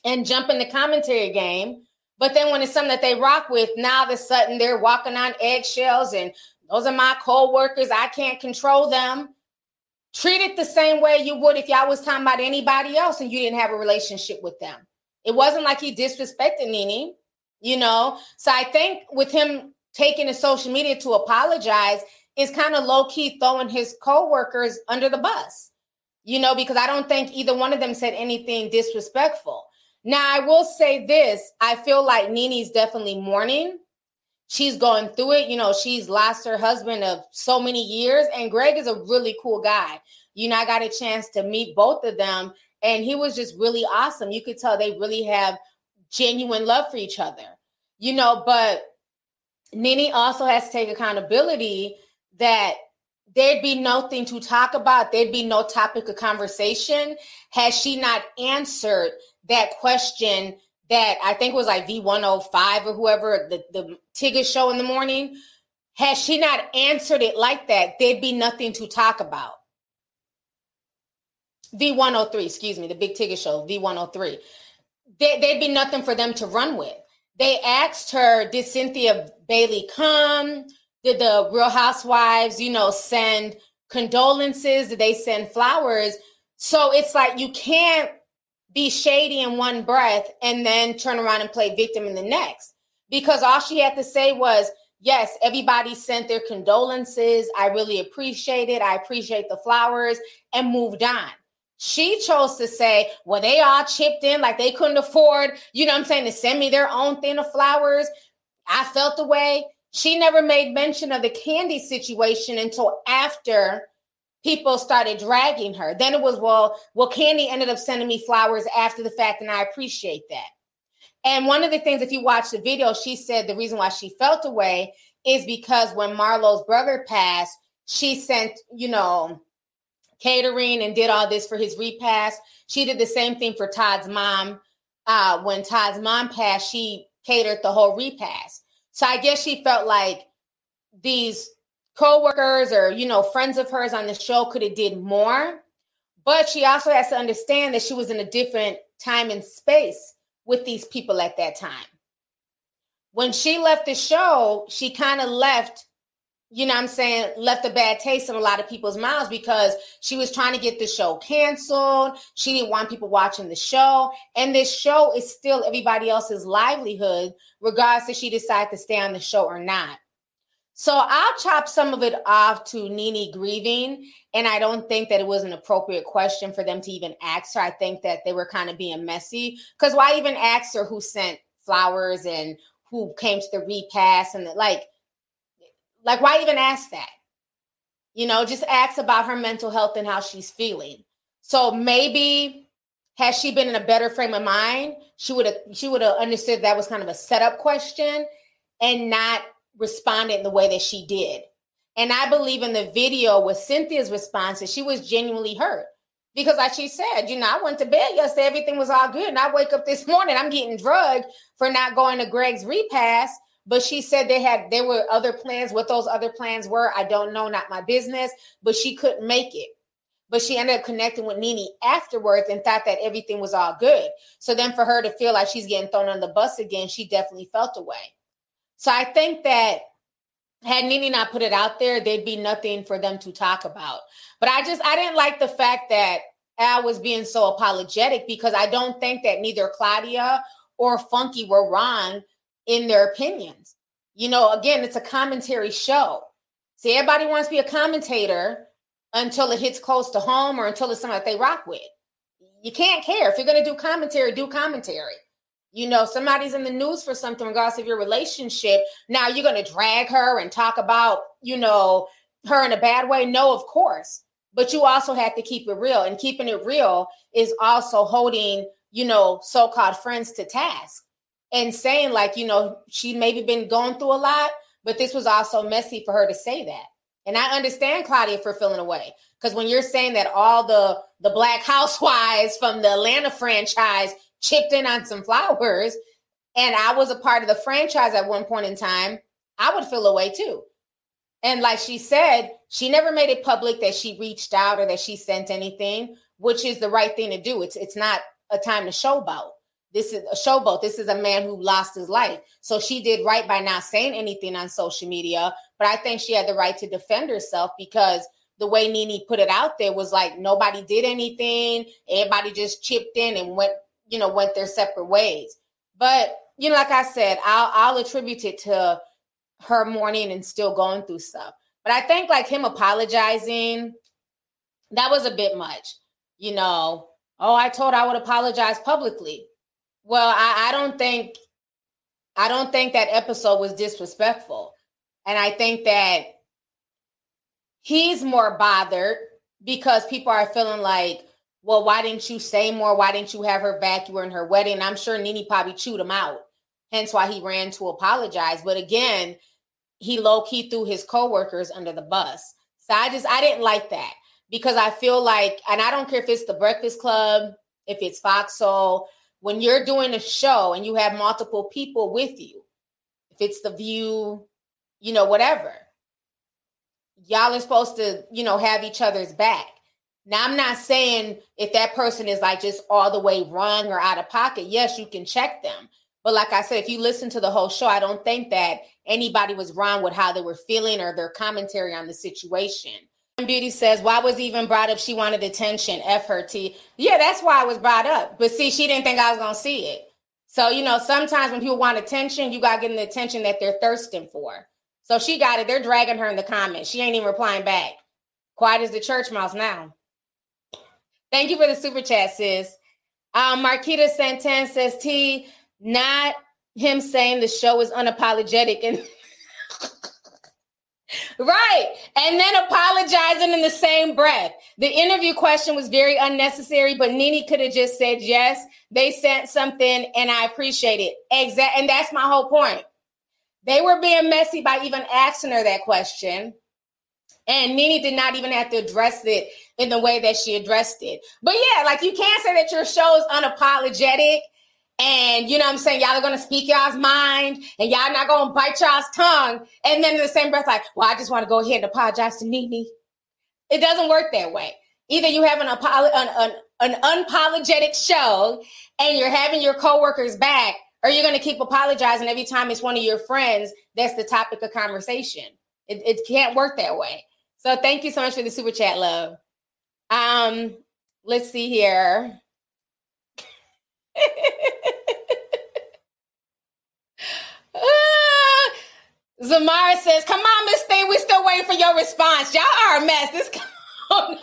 and jump in the commentary game. But then when it's something that they rock with, now all of a sudden they're walking on eggshells and those are my co-workers. I can't control them. Treat it the same way you would if y'all was talking about anybody else and you didn't have a relationship with them. It wasn't like he disrespected Nene, you know. So I think with him taking to social media to apologize is kind of low key throwing his co-workers under the bus, you know, because I don't think either one of them said anything disrespectful. Now I will say this: I feel like NeNe's definitely mourning. She's going through it. You know, she's lost her husband of so many years, and Greg is a really cool guy. You know, I got a chance to meet both of them, and he was just really awesome. You could tell they really have genuine love for each other, you know. But NeNe also has to take accountability that there'd be nothing to talk about, there'd be no topic of conversation had she not answered that question that I think was like V105 or whoever the, the Tigger show in the morning. Had she not answered it like that, there'd be nothing to talk about. V103, excuse me, the Big Tigger Show, V103. There, there'd be nothing for them to run with. They asked her, did Cynthia Bailey come? Did the Real Housewives, you know, send condolences? Did they send flowers? So it's like you can't be shady in one breath and then turn around and play victim in the next. Because all she had to say was, yes, everybody sent their condolences. I really appreciate it. I appreciate the flowers and moved on. She chose to say, well, they all chipped in like they couldn't afford, you know I'm saying, to send me their own thing of flowers. I felt the way. She never made mention of the Kandi situation until after people started dragging her. Then it was, well, well, Kandi ended up sending me flowers after the fact, and I appreciate that. And one of the things, if you watch the video, she said the reason why she felt away is because when Marlo's brother passed, she sent, you know, catering and did all this for his repast. She did the same thing for Todd's mom. Uh, when Todd's mom passed, she catered the whole repast. So I guess she felt like these co-workers or you know friends of hers on the show could have did more but she also has to understand that she was in a different time and space with these people at that time when she left the show she kind of left you know I'm saying, left a bad taste in a lot of people's mouths because she was trying to get the show canceled. She didn't want people watching the show. And this show is still everybody else's livelihood, regardless if she decided to stay on the show or not. So I'll chop some of it off to NeNe grieving. And I don't think that it was an appropriate question for them to even ask her. I think that they were kind of being messy. Because why even ask her who sent flowers and who came to the repast and the, like like, why even ask that? You know, just ask about her mental health and how she's feeling. So maybe had she been in a better frame of mind, she would have she would have understood that was kind of a setup question and not responded in the way that she did. And I believe in the video with Cynthia's response that she was genuinely hurt. Because like she said, you know, I went to bed yesterday, everything was all good. And I wake up this morning, I'm getting drugged for not going to Greg's repast but she said they had there were other plans what those other plans were i don't know not my business but she couldn't make it but she ended up connecting with NeNe afterwards and thought that everything was all good so then for her to feel like she's getting thrown on the bus again she definitely felt away so i think that had NeNe not put it out there there'd be nothing for them to talk about but i just i didn't like the fact that al was being so apologetic because i don't think that neither claudia or funky were wrong in their opinions. You know, again, it's a commentary show. See, everybody wants to be a commentator until it hits close to home or until it's something that they rock with. You can't care. If you're going to do commentary, do commentary. You know, somebody's in the news for something, regardless of your relationship. Now you're going to drag her and talk about, you know, her in a bad way. No, of course. But you also have to keep it real. And keeping it real is also holding, you know, so called friends to task and saying like you know she maybe been going through a lot but this was also messy for her to say that and i understand claudia for feeling away because when you're saying that all the the black housewives from the atlanta franchise chipped in on some flowers and i was a part of the franchise at one point in time i would feel away too and like she said she never made it public that she reached out or that she sent anything which is the right thing to do it's it's not a time to showboat this is a showboat. This is a man who lost his life. So she did right by not saying anything on social media. But I think she had the right to defend herself because the way NeNe put it out there was like nobody did anything. Everybody just chipped in and went, you know, went their separate ways. But you know, like I said, I'll I'll attribute it to her mourning and still going through stuff. But I think like him apologizing, that was a bit much. You know, oh, I told I would apologize publicly. Well, I, I don't think I don't think that episode was disrespectful. And I think that he's more bothered because people are feeling like, well, why didn't you say more? Why didn't you have her back? You were in her wedding. I'm sure NeNe probably chewed him out. Hence why he ran to apologize. But again, he low key threw his coworkers under the bus. So I just I didn't like that because I feel like, and I don't care if it's the Breakfast Club, if it's Fox Soul, when you're doing a show and you have multiple people with you, if it's the view, you know, whatever, y'all are supposed to, you know, have each other's back. Now, I'm not saying if that person is like just all the way wrong or out of pocket, yes, you can check them. But like I said, if you listen to the whole show, I don't think that anybody was wrong with how they were feeling or their commentary on the situation. Beauty says, why was even brought up she wanted attention? F her T. Yeah, that's why I was brought up. But see, she didn't think I was going to see it. So, you know, sometimes when people want attention, you got to get the attention that they're thirsting for. So she got it. They're dragging her in the comments. She ain't even replying back. Quiet as the church mouse now. Thank you for the super chat, sis. Um, Marquita Santan says, T, not him saying the show is unapologetic and Right. And then apologizing in the same breath. The interview question was very unnecessary, but NeNe could have just said yes. They sent something and I appreciate it. Exact and that's my whole point. They were being messy by even asking her that question. And NeNe did not even have to address it in the way that she addressed it. But yeah, like you can't say that your show is unapologetic and you know what I'm saying, y'all are gonna speak y'all's mind and y'all not gonna bite y'all's tongue. And then in the same breath, like, well, I just want to go ahead and apologize to NeNe. It doesn't work that way. Either you have an, apolo- an, an, an unapologetic show and you're having your coworkers back, or you're gonna keep apologizing every time it's one of your friends that's the topic of conversation. It, it can't work that way. So thank you so much for the super chat, love. Um, let's see here. Zamara says, "Come on, Miss Thing, we still waiting for your response. Y'all are a mess. This I'm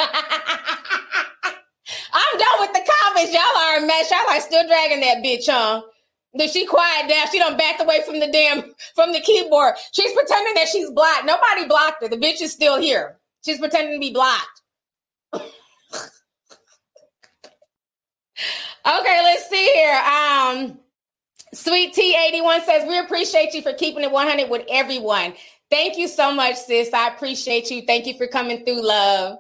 done with the comments. Y'all are a mess. Y'all are still dragging that bitch, huh? Did she quiet down? She done backed away from the damn from the keyboard. She's pretending that she's blocked. Nobody blocked her. The bitch is still here. She's pretending to be blocked. Okay, let's see here. Um, Sweet T81 says, We appreciate you for keeping it 100 with everyone. Thank you so much, sis. I appreciate you. Thank you for coming through, love.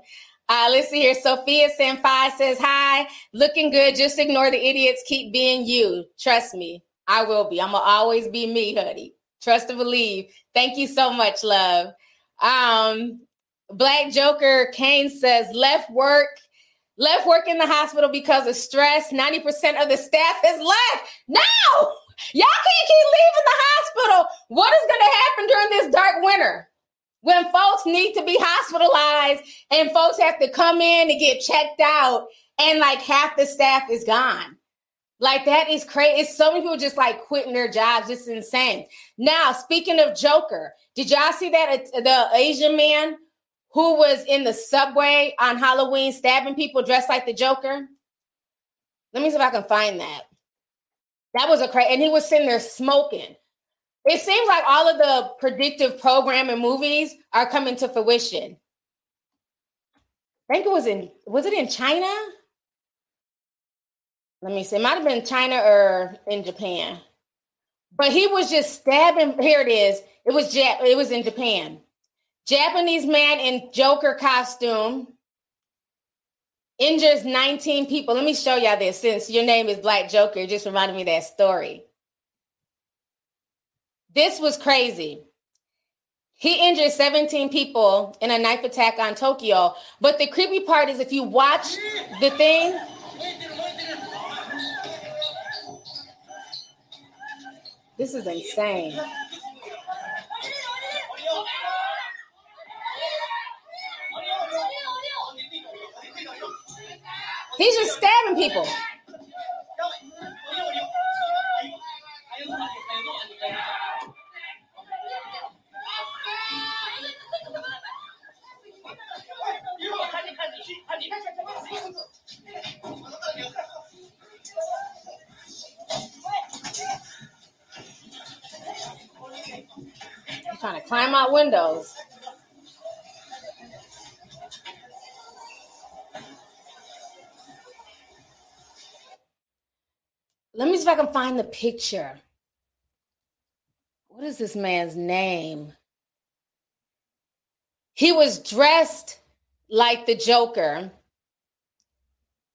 Uh, let's see here. Sophia Sanfai says, Hi, looking good. Just ignore the idiots. Keep being you. Trust me, I will be. I'm to always be me, honey. Trust and believe. Thank you so much, love. Um, Black Joker Kane says, Left work left work in the hospital because of stress. 90% of the staff is left. No, y'all can't keep leaving the hospital. What is to happen during this dark winter? When folks need to be hospitalized and folks have to come in to get checked out, and like half the staff is gone. Like that is crazy. It's so many people just like quitting their jobs. It's insane. Now, speaking of Joker, did y'all see that uh, the Asian man who was in the subway on Halloween stabbing people dressed like the Joker. Let me see if I can find that. That was a crazy, and he was sitting there smoking. It seems like all of the predictive programming movies are coming to fruition. I think it was in was it in China? Let me see. It might have been China or in Japan. But he was just stabbing. Here it is. It was Jap- it was in Japan. Japanese man in Joker costume injures 19 people. Let me show y'all this since your name is Black Joker. It just reminded me that story. This was crazy. He injured 17 people in a knife attack on Tokyo. But the creepy part is if you watch the thing, this is insane. He's just stabbing people. Trying to climb out windows. Let me see if I can find the picture. What is this man's name? He was dressed like the Joker.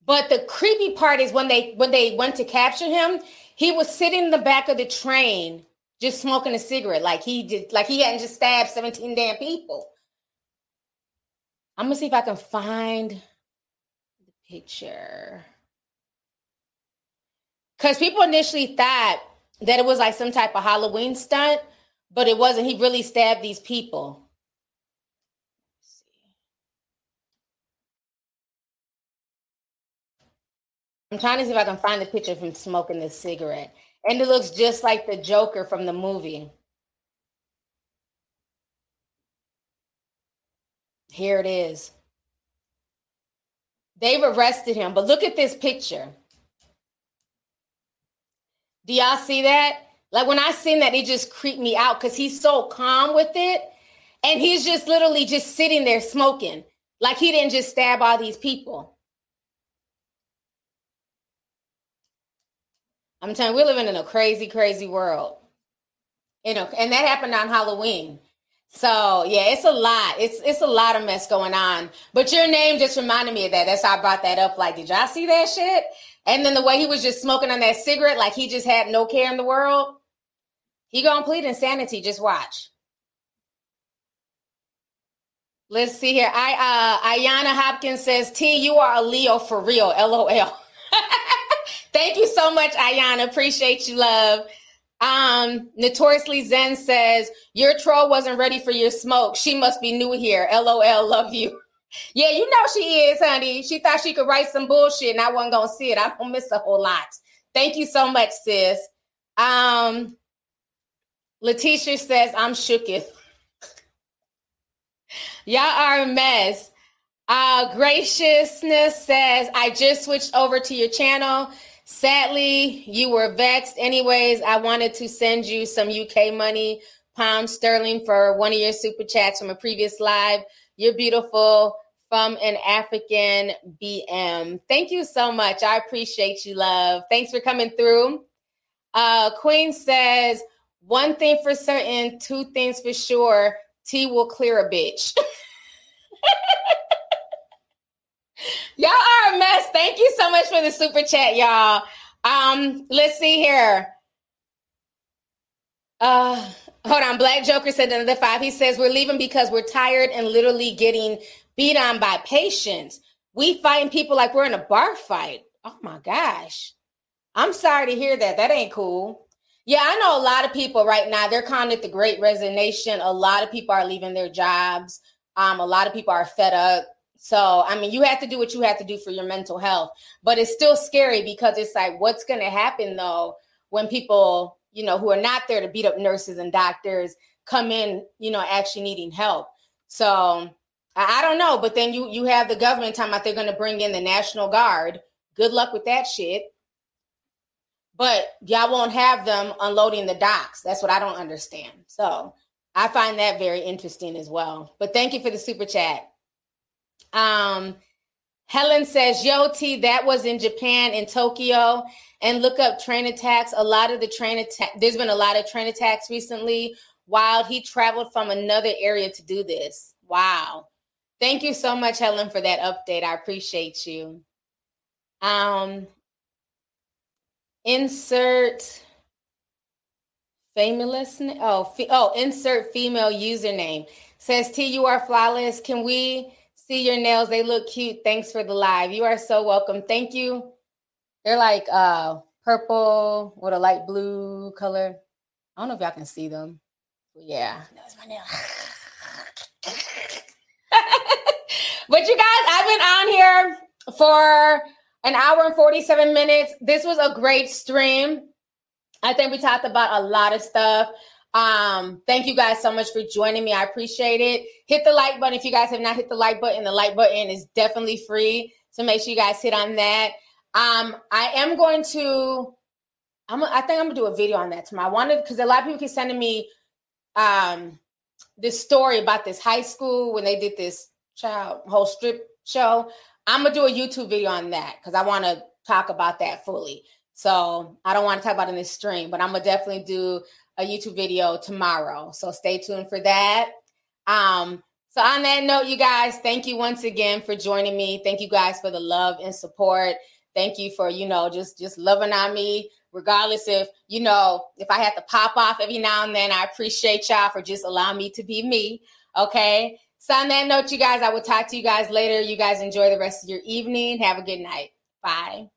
But the creepy part is when they when they went to capture him, he was sitting in the back of the train just smoking a cigarette like he did like he hadn't just stabbed 17 damn people. I'm gonna see if I can find the picture. Because people initially thought that it was like some type of Halloween stunt, but it wasn't. He really stabbed these people. I'm trying to see if I can find the picture from smoking this cigarette. And it looks just like the Joker from the movie. Here it is. They've arrested him, but look at this picture. Do y'all see that? Like when I seen that, it just creeped me out because he's so calm with it. And he's just literally just sitting there smoking. Like he didn't just stab all these people. I'm telling you, we're living in a crazy, crazy world. You know, and that happened on Halloween. So yeah, it's a lot. It's it's a lot of mess going on. But your name just reminded me of that. That's why I brought that up. Like, did y'all see that shit? And then the way he was just smoking on that cigarette, like he just had no care in the world. He gonna plead insanity. Just watch. Let's see here. I uh Ayana Hopkins says, T, you are a Leo for real. LOL. Thank you so much, Ayana. Appreciate you, love. Um, Notoriously Zen says, Your troll wasn't ready for your smoke. She must be new here. LOL, love you. Yeah, you know she is, honey. She thought she could write some bullshit and I wasn't gonna see it. I don't miss a whole lot. Thank you so much, sis. Um, Letitia says, I'm shooketh. Y'all are a mess. Uh, graciousness says, I just switched over to your channel. Sadly, you were vexed. Anyways, I wanted to send you some UK money, pound sterling, for one of your super chats from a previous live. You're beautiful from an African BM. Thank you so much. I appreciate you, love. Thanks for coming through. Uh, Queen says, one thing for certain, two things for sure. T will clear a bitch. y'all are a mess. Thank you so much for the super chat, y'all. Um, let's see here. Uh, hold on. Black Joker said another five. He says we're leaving because we're tired and literally getting beat on by patients. We fighting people like we're in a bar fight. Oh my gosh. I'm sorry to hear that. That ain't cool. Yeah, I know a lot of people right now. They're calling it the Great Resignation. A lot of people are leaving their jobs. Um, a lot of people are fed up. So, I mean, you have to do what you have to do for your mental health, but it's still scary because it's like, what's going to happen though when people, you know, who are not there to beat up nurses and doctors come in, you know, actually needing help. So, I, I don't know, but then you you have the government talking about they're going to bring in the National Guard. Good luck with that shit. But y'all won't have them unloading the docks. That's what I don't understand. So, I find that very interesting as well. But thank you for the super chat. Um, Helen says, Yo, T, that was in Japan, in Tokyo. And look up train attacks. A lot of the train attack, there's been a lot of train attacks recently while he traveled from another area to do this. Wow. Thank you so much, Helen, for that update. I appreciate you. Um, insert famous oh oh insert female username says T you are flawless. Can we see your nails. They look cute. Thanks for the live. You are so welcome. Thank you. They're like uh purple with a light blue color. I don't know if y'all can see them. Yeah, that's my nail. but you guys, I've been on here for an hour and 47 minutes. This was a great stream. I think we talked about a lot of stuff. Um, thank you guys so much for joining me. I appreciate it. Hit the like button if you guys have not hit the like button. The like button is definitely free. So make sure you guys hit on that. Um, I am going to I'm I think I'm gonna do a video on that tomorrow. I wanted because a lot of people keep sending me um this story about this high school when they did this child whole strip show. I'm gonna do a YouTube video on that because I want to talk about that fully. So I don't want to talk about in this stream, but I'm gonna definitely do a YouTube video tomorrow. So stay tuned for that. Um, so on that note, you guys, thank you once again for joining me. Thank you guys for the love and support. Thank you for, you know, just just loving on me, regardless if, you know, if I have to pop off every now and then. I appreciate y'all for just allowing me to be me. Okay. So on that note, you guys, I will talk to you guys later. You guys enjoy the rest of your evening. Have a good night. Bye.